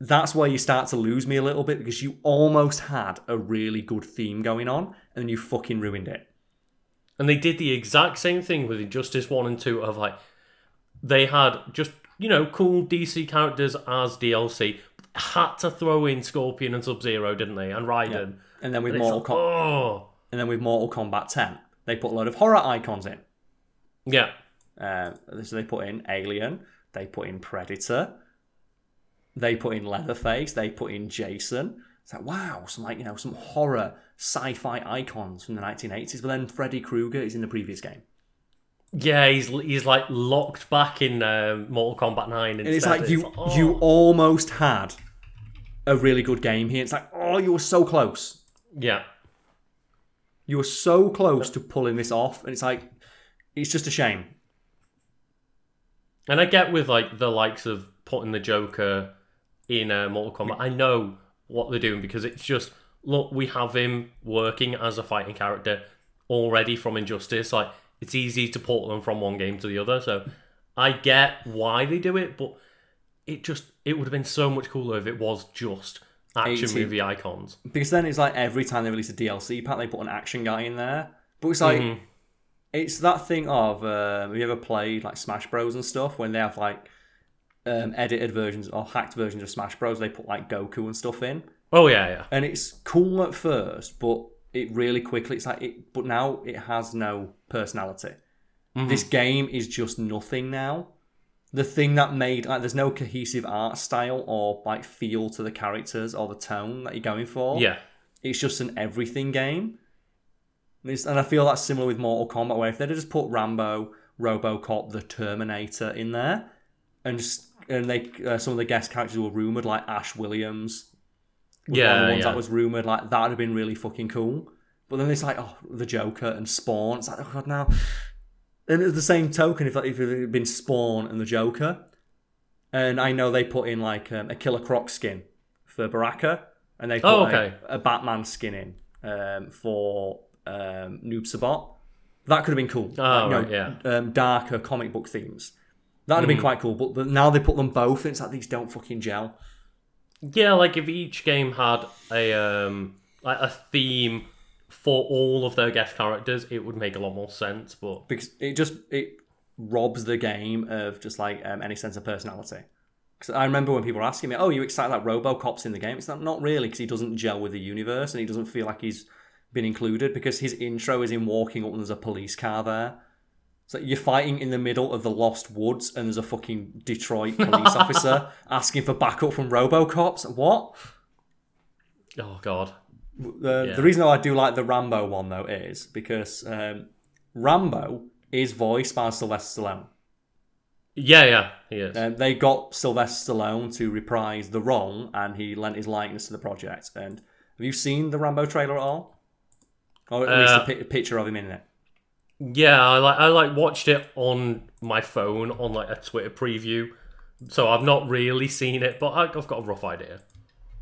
that's where you start to lose me a little bit because you almost had a really good theme going on, and then you fucking ruined it. And they did the exact same thing with Injustice 1 and 2 of like they had just, you know, cool DC characters as DLC. Had to throw in Scorpion and Sub Zero, didn't they? And Raiden. And then with And Mortal like, Com- oh. and then with Mortal Kombat 10, they put a load of horror icons in. Yeah. Uh, so they put in Alien, they put in Predator, they put in Leatherface, they put in Jason. It's like wow, some like you know some horror sci-fi icons from the 1980s. But then Freddy Krueger is in the previous game, Yeah, he's he's like locked back in um, Mortal Kombat 9 and it's instead. like you oh. you almost had a really good game here. It's like oh, you were so close. Yeah. You were so close to pulling this off, and it's like it's just a shame. And I get with like the likes of putting the Joker in uh, Mortal Kombat. I know what they're doing because it's just look, we have him working as a fighting character already from Injustice. Like it's easy to port them from one game to the other. So I get why they do it, but it just it would have been so much cooler if it was just action 80. movie icons. because then it's like every time they release a DLC pack, they put an action guy in there. But it's like Mhm. it's that thing of um, have you ever played like Smash Bros and stuff when they have like um, edited versions or hacked versions of Smash Bros? They put like Goku and stuff in, Oh yeah, yeah. and it's cool at first, but it really quickly it's like it. But now it has no personality. This game is just nothing now. The thing that made like there's no cohesive art style or like feel to the characters or the tone that you're going for. Yeah. It's just an everything game. And it's- and I feel that's similar with Mortal Kombat, where if they'd have just put Rambo, RoboCop, the Terminator in there, and just and they uh, some of the guest characters were rumored, like Ash Williams, was one of Yeah, the ones yeah. that was rumored, like that would have been really fucking cool. But then it's like, oh, the Joker and Spawn. It's like, oh god, now. And at the same token, if like, if it had been Spawn and the Joker, and I know they put in like um, a Killer Croc skin for Baraka, and they put Oh, like, okay. a Batman skin in um, for um, Noob Saibot. That could have been cool. Oh, Like, you know, right, yeah. Um, darker comic book themes. That'd have been quite cool. But, now they put them both, and it's like these don't fucking gel. Yeah, like if each game had a um like a theme for all of their guest characters, it would make a lot more sense. But because it just it robs the game of just like um, any sense of personality. Because I remember when people were asking me, "Oh, you excited that RoboCop's in the game?" It's not not really because he doesn't gel with the universe and he doesn't feel like he's been included because his intro is him walking up and there's a police car there. So you're fighting in the middle of the Lost Woods and there's a fucking Detroit police officer asking for backup from RoboCops. What? oh god, The, Yeah. the reason why I do like the Rambo one though is because um, Rambo is voiced by Sylvester Stallone. yeah, yeah, he is. Um, they got Sylvester Stallone to reprise the role, and he lent his likeness to the project. And have you seen the Rambo trailer at all, or at least Uh, a pi- picture of him in it? Yeah, I like I like watched it on my phone on like a Twitter preview, so I've not really seen it, but I- I've got a rough idea.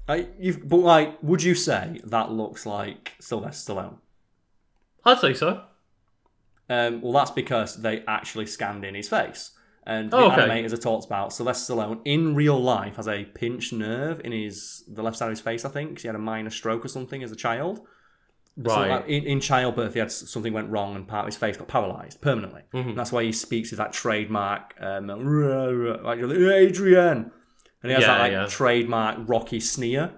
I, you've, but like, would you say that looks like Sylvester Stallone? I'd say so. Um, well, that's because they actually scanned in his face. And the Oh, okay. animators have talked about Sylvester Stallone in real life has a pinched nerve in his the left side of his face, I think, 'cause he had a minor stroke or something as a child. So, Right. like, in, in childbirth, he had something went wrong and part of his face got paralyzed permanently. Mm-hmm. And that's why he speaks with that trademark, um, like Adrian, and he has Yeah, that like yeah. trademark Rocky sneer.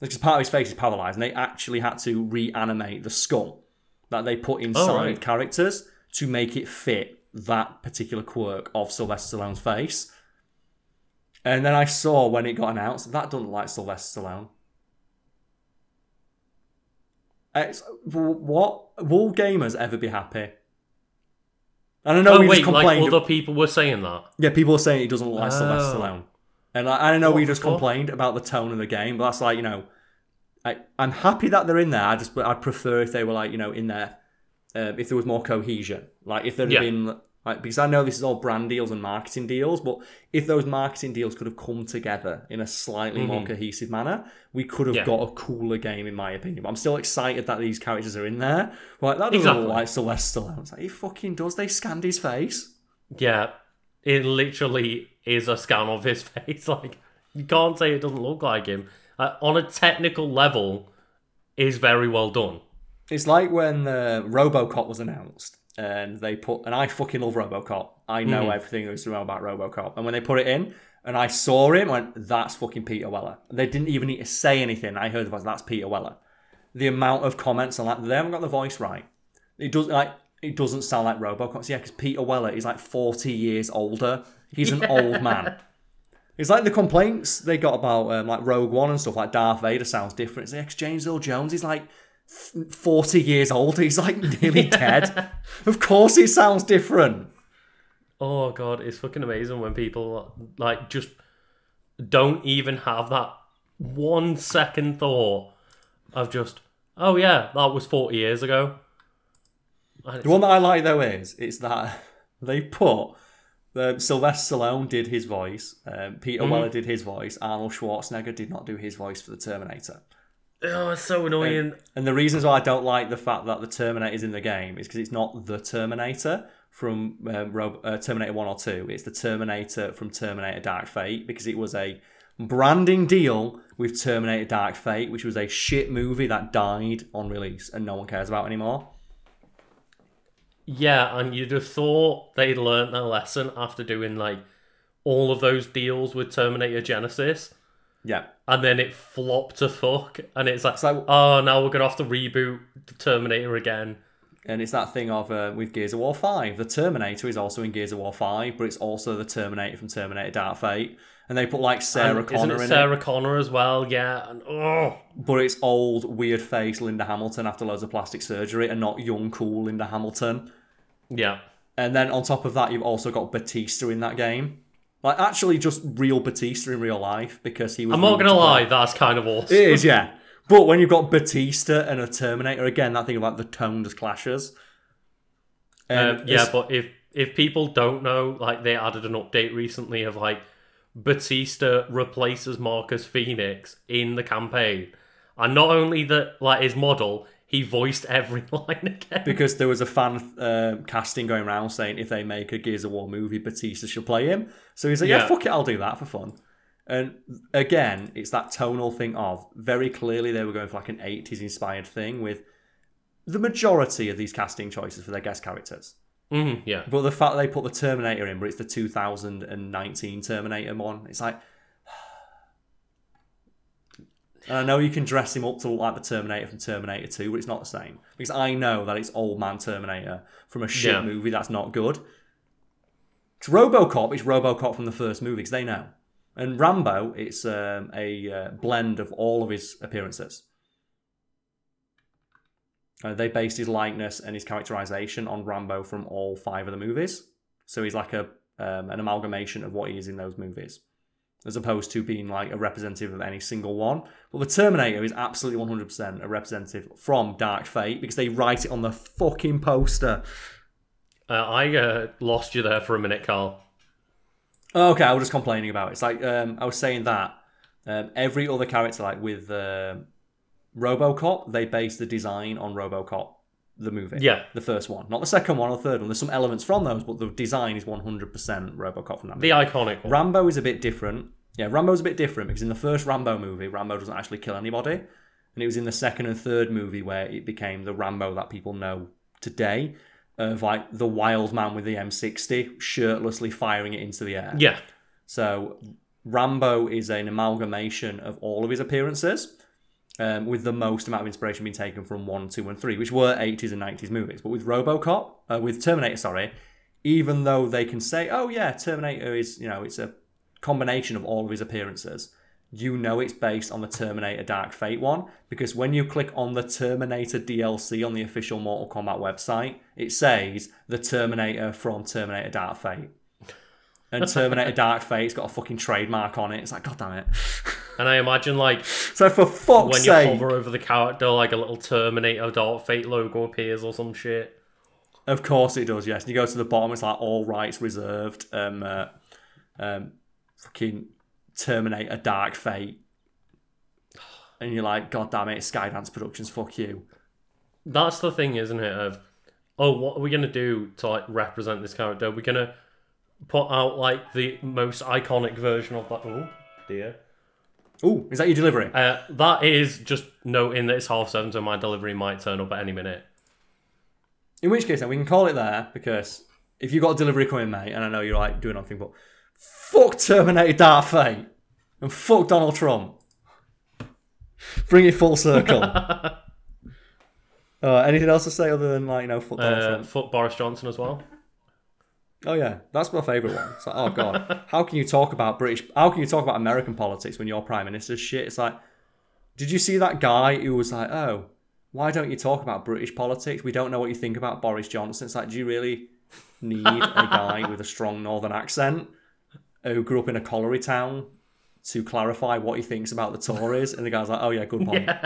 Because part of his face is paralyzed, and they actually had to reanimate the skull that they put inside Oh, right. characters to make it fit that particular quirk of Sylvester Stallone's face. And then I saw when it got announced that doesn't like Sylvester Stallone. It's, what will gamers ever be happy? And I know oh we wait, just like complained. other people were saying that. yeah, people were saying he doesn't like Sylvester Oh. Stallone, and I, I know we What the just fuck? complained about the tone of the game, but that's like you know, I I'm happy that they're in there. I just I'd prefer if they were like you know in there, uh, if there was more cohesion. Like if there had Yeah. been like because I know this is all brand deals and marketing deals, but if those marketing deals could have come together in a slightly more cohesive manner, we could have Mm-hmm. Yeah. got a cooler game, in my opinion. But I'm still excited that these characters are in there. Like that doesn't Exactly. look like Sylvester Stallone. It's like he fucking does. They scanned his face. Yeah, it literally is a scan of his face. Like you can't say it doesn't look like him. Uh, on a technical level, is very well done. It's like when uh, RoboCop was announced, and they put, and I fucking love RoboCop. I know everything there is to know about RoboCop, and when they put it in, and I saw him, I went, "That's fucking Peter Weller." They didn't even need to say anything. I heard the voice, "That's Peter Weller." The amount of comments on that, they haven't got the voice right. It does like it doesn't sound like RoboCop. So, yeah, because Peter Weller is like forty years older. He's an old man. It's like the complaints they got about um, like Rogue One and stuff. Like Darth Vader sounds different. It's like James Earl Jones. He's like f- forty years old. He's like nearly dead. Of course, he sounds different. Oh god, it's fucking amazing when people like just don't even have that one second thought of just, oh yeah, that was forty years ago. The one that I like though is it's that they put the Sylvester Stallone did his voice, um, Peter Weller did his voice, Arnold Schwarzenegger did not do his voice for the Terminator. Oh, it's so annoying. And the reasons why I don't like the fact that the Terminator is in the game is because it's not the Terminator from um, Ro- uh, Terminator 1 or 2. It's the Terminator from Terminator Dark Fate because it was a branding deal with Terminator Dark Fate, which was a shit movie that died on release and no one cares about anymore. Yeah, and you'd have thought they'd learnt their lesson after doing like all of those deals with Terminator Genisys, Yeah. and then it flopped to fuck, and it's like, like- oh, now we're gonna have to reboot the Terminator again. And it's that thing of uh, with Gears of War 5. The Terminator is also in Gears of War 5, but it's also the Terminator from Terminator Dark Fate. And they put like Sarah And Connor isn't it Sarah it. Connor as well? Yeah, and oh, But it's old, weird face Linda Hamilton after loads of plastic surgery and not young, cool Linda Hamilton. yeah. And then on top of that, you've also got Batista in that game. Like, actually, just real Batista in real life because he was. I'm not gonna lie, that's kind of awesome. It is, yeah. But when you've got Batista and a Terminator, again, that thing about the tone just clashes. Um, yeah, but if if people don't know, like they added an update recently of like Batista replaces Marcus Fenix in the campaign, and not only that, like his model, he voiced every line again. because there was a fan uh, casting going around saying if they make a Gears of War movie, Batista should play him. So he's like, yeah, Yeah. fuck it, I'll do that for fun. And again, it's that tonal thing of very clearly they were going for like an 80s inspired thing with the majority of these casting choices for their guest characters. Mhm, yeah, But the fact that they put the Terminator in, but it's the 2019 Terminator one, it's like. And I know you can dress him up to look like the Terminator from Terminator 2, but it's not the same. Because I know that it's old man Terminator from a shit Yeah. movie that's not good. It's Robocop, it's Robocop from the first movie, because they know. And Rambo, it's um, a uh, blend of all of his appearances. Uh, they based his likeness and his characterization on Rambo from all five of the movies. So he's like a um, an amalgamation of what he is in those movies, as opposed to being like a representative of any single one. But the Terminator is absolutely 100% a representative from Dark Fate because they write it on the fucking poster. uh, I uh, lost you there for a minute, Carl. Okay, I was just complaining about it. It's like um, I was saying that um, every other character, like with um RoboCop, they base the design on RoboCop, the movie. Yeah. The first one. Not the second one or third one. There's some elements from those, but the design is 100% Robocop from that movie. The iconic one. Rambo is a bit different. Yeah, Rambo's a bit different because in the first Rambo movie, Rambo doesn't actually kill anybody. And it was in the second and third movie where it became the Rambo that people know today of like the wild man with the M60 shirtlessly firing it into the air. yeah. So Rambo is an amalgamation of all of his appearances, um, with the most amount of inspiration being taken from one, two, and three, which were 80s and 90s movies. But with RoboCop, uh, with Terminator, sorry, even though they can say, "Oh yeah, Terminator is you know it's a combination of all of his appearances," you know it's based on the Terminator Dark Fate one because when you click on the Terminator DLC on the official Mortal Kombat website, it says the Terminator from Terminator Dark Fate. And Terminator Dark Fate's got a fucking trademark on it. It's like, god damn it. And I imagine like So for fuck's when you sake, hover over the character, like a little Terminator Dark Fate logo appears or some shit. of course it does. Yes, and you go to the bottom. It's like all rights reserved. Um, uh, um, fucking Terminator Dark Fate, and you're like, god damn it, Skydance Productions, fuck you. That's the thing, isn't it? Of oh, what are we gonna do to like represent this character? We're gonna put out like the most iconic version of that. Oh dear. Ooh, is that your delivery? Uh, that is just noting that it's half seven, so my delivery might turn up at any minute. In which case, then we can call it there because if you've got a delivery coming, mate, and I know you're like doing nothing, but fuck Terminator Dark Fate and fuck Donald Trump. Bring it full circle. uh, anything else to say other than like you know fuck Donald Uh, Trump? fuck Boris Johnson as well. Oh yeah, that's my favourite one. It's like, oh god, how can you talk about British? How can you talk about American politics when your prime minister's shit? It's like, did you see that guy who was like, oh, why don't you talk about British politics? We don't know what you think about Boris Johnson. It's like, do you really need a guy with a strong northern accent who grew up in a colliery town to clarify what he thinks about the Tories? And the guy's like, oh yeah, good point.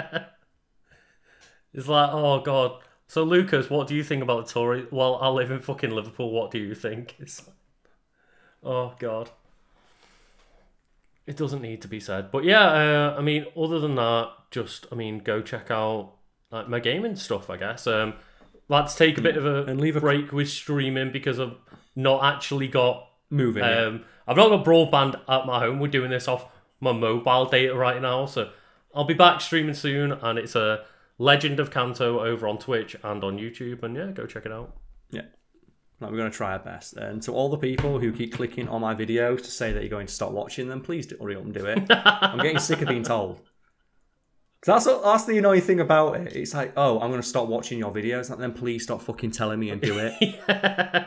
It's like, oh god. So Lucas, what do you think about the Tory? Well, I live in fucking Liverpool. What do you think? It's oh god. It doesn't need to be said, but yeah. Uh, I mean, other than that, just I mean, go check out like my gaming stuff. I guess. Um, let's take a bit of a And leave a- break with streaming because I've not actually got Moving. yeah. um, I've not got broadband at my home. We're doing this off my mobile data right now, so I'll be back streaming soon. And it's a Legend of Kanto over on Twitch and on YouTube. And yeah, go check it out. Yeah. Like, we're going to try our best. And to all the people who keep clicking on my videos to say that you're going to stop watching them, please do, hurry up and do it. I'm getting sick of being told. that's, what- that's the annoying thing about it. It's like, oh, I'm going to stop watching your videos. And then please stop fucking telling me and do it.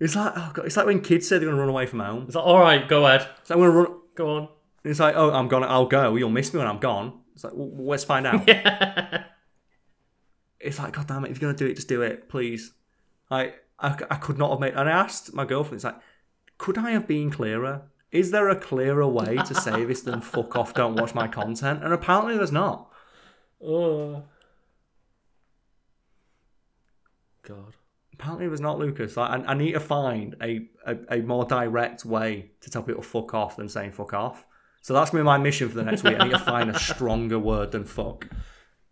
It's like, oh God, it's like when kids say they're going to run away from home. It's like, all right, go ahead, It's like, I'm going to run. go on. It's like, oh, I'm going to, I'll go. You'll miss me when I'm gone. It's like, well, let's find out. it's like, God damn it, if you're going to do it, just do it, please. I, I, I could not have made, and I asked my girlfriend, it's like, could I have been clearer? Is there a clearer way to say this than fuck off, don't watch my content? And apparently there's not. Oh. God. Apparently it was not, Lucas. Like, I, I need to find a, a, a more direct way to tell people fuck off than saying fuck off. So that's going to be my mission for the next week. I need to find a stronger word than fuck.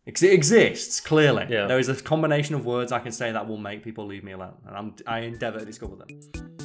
Because it exists, clearly. Yeah. There is a combination of words I can say that will make people leave me alone. And I'm, I endeavour to discover them.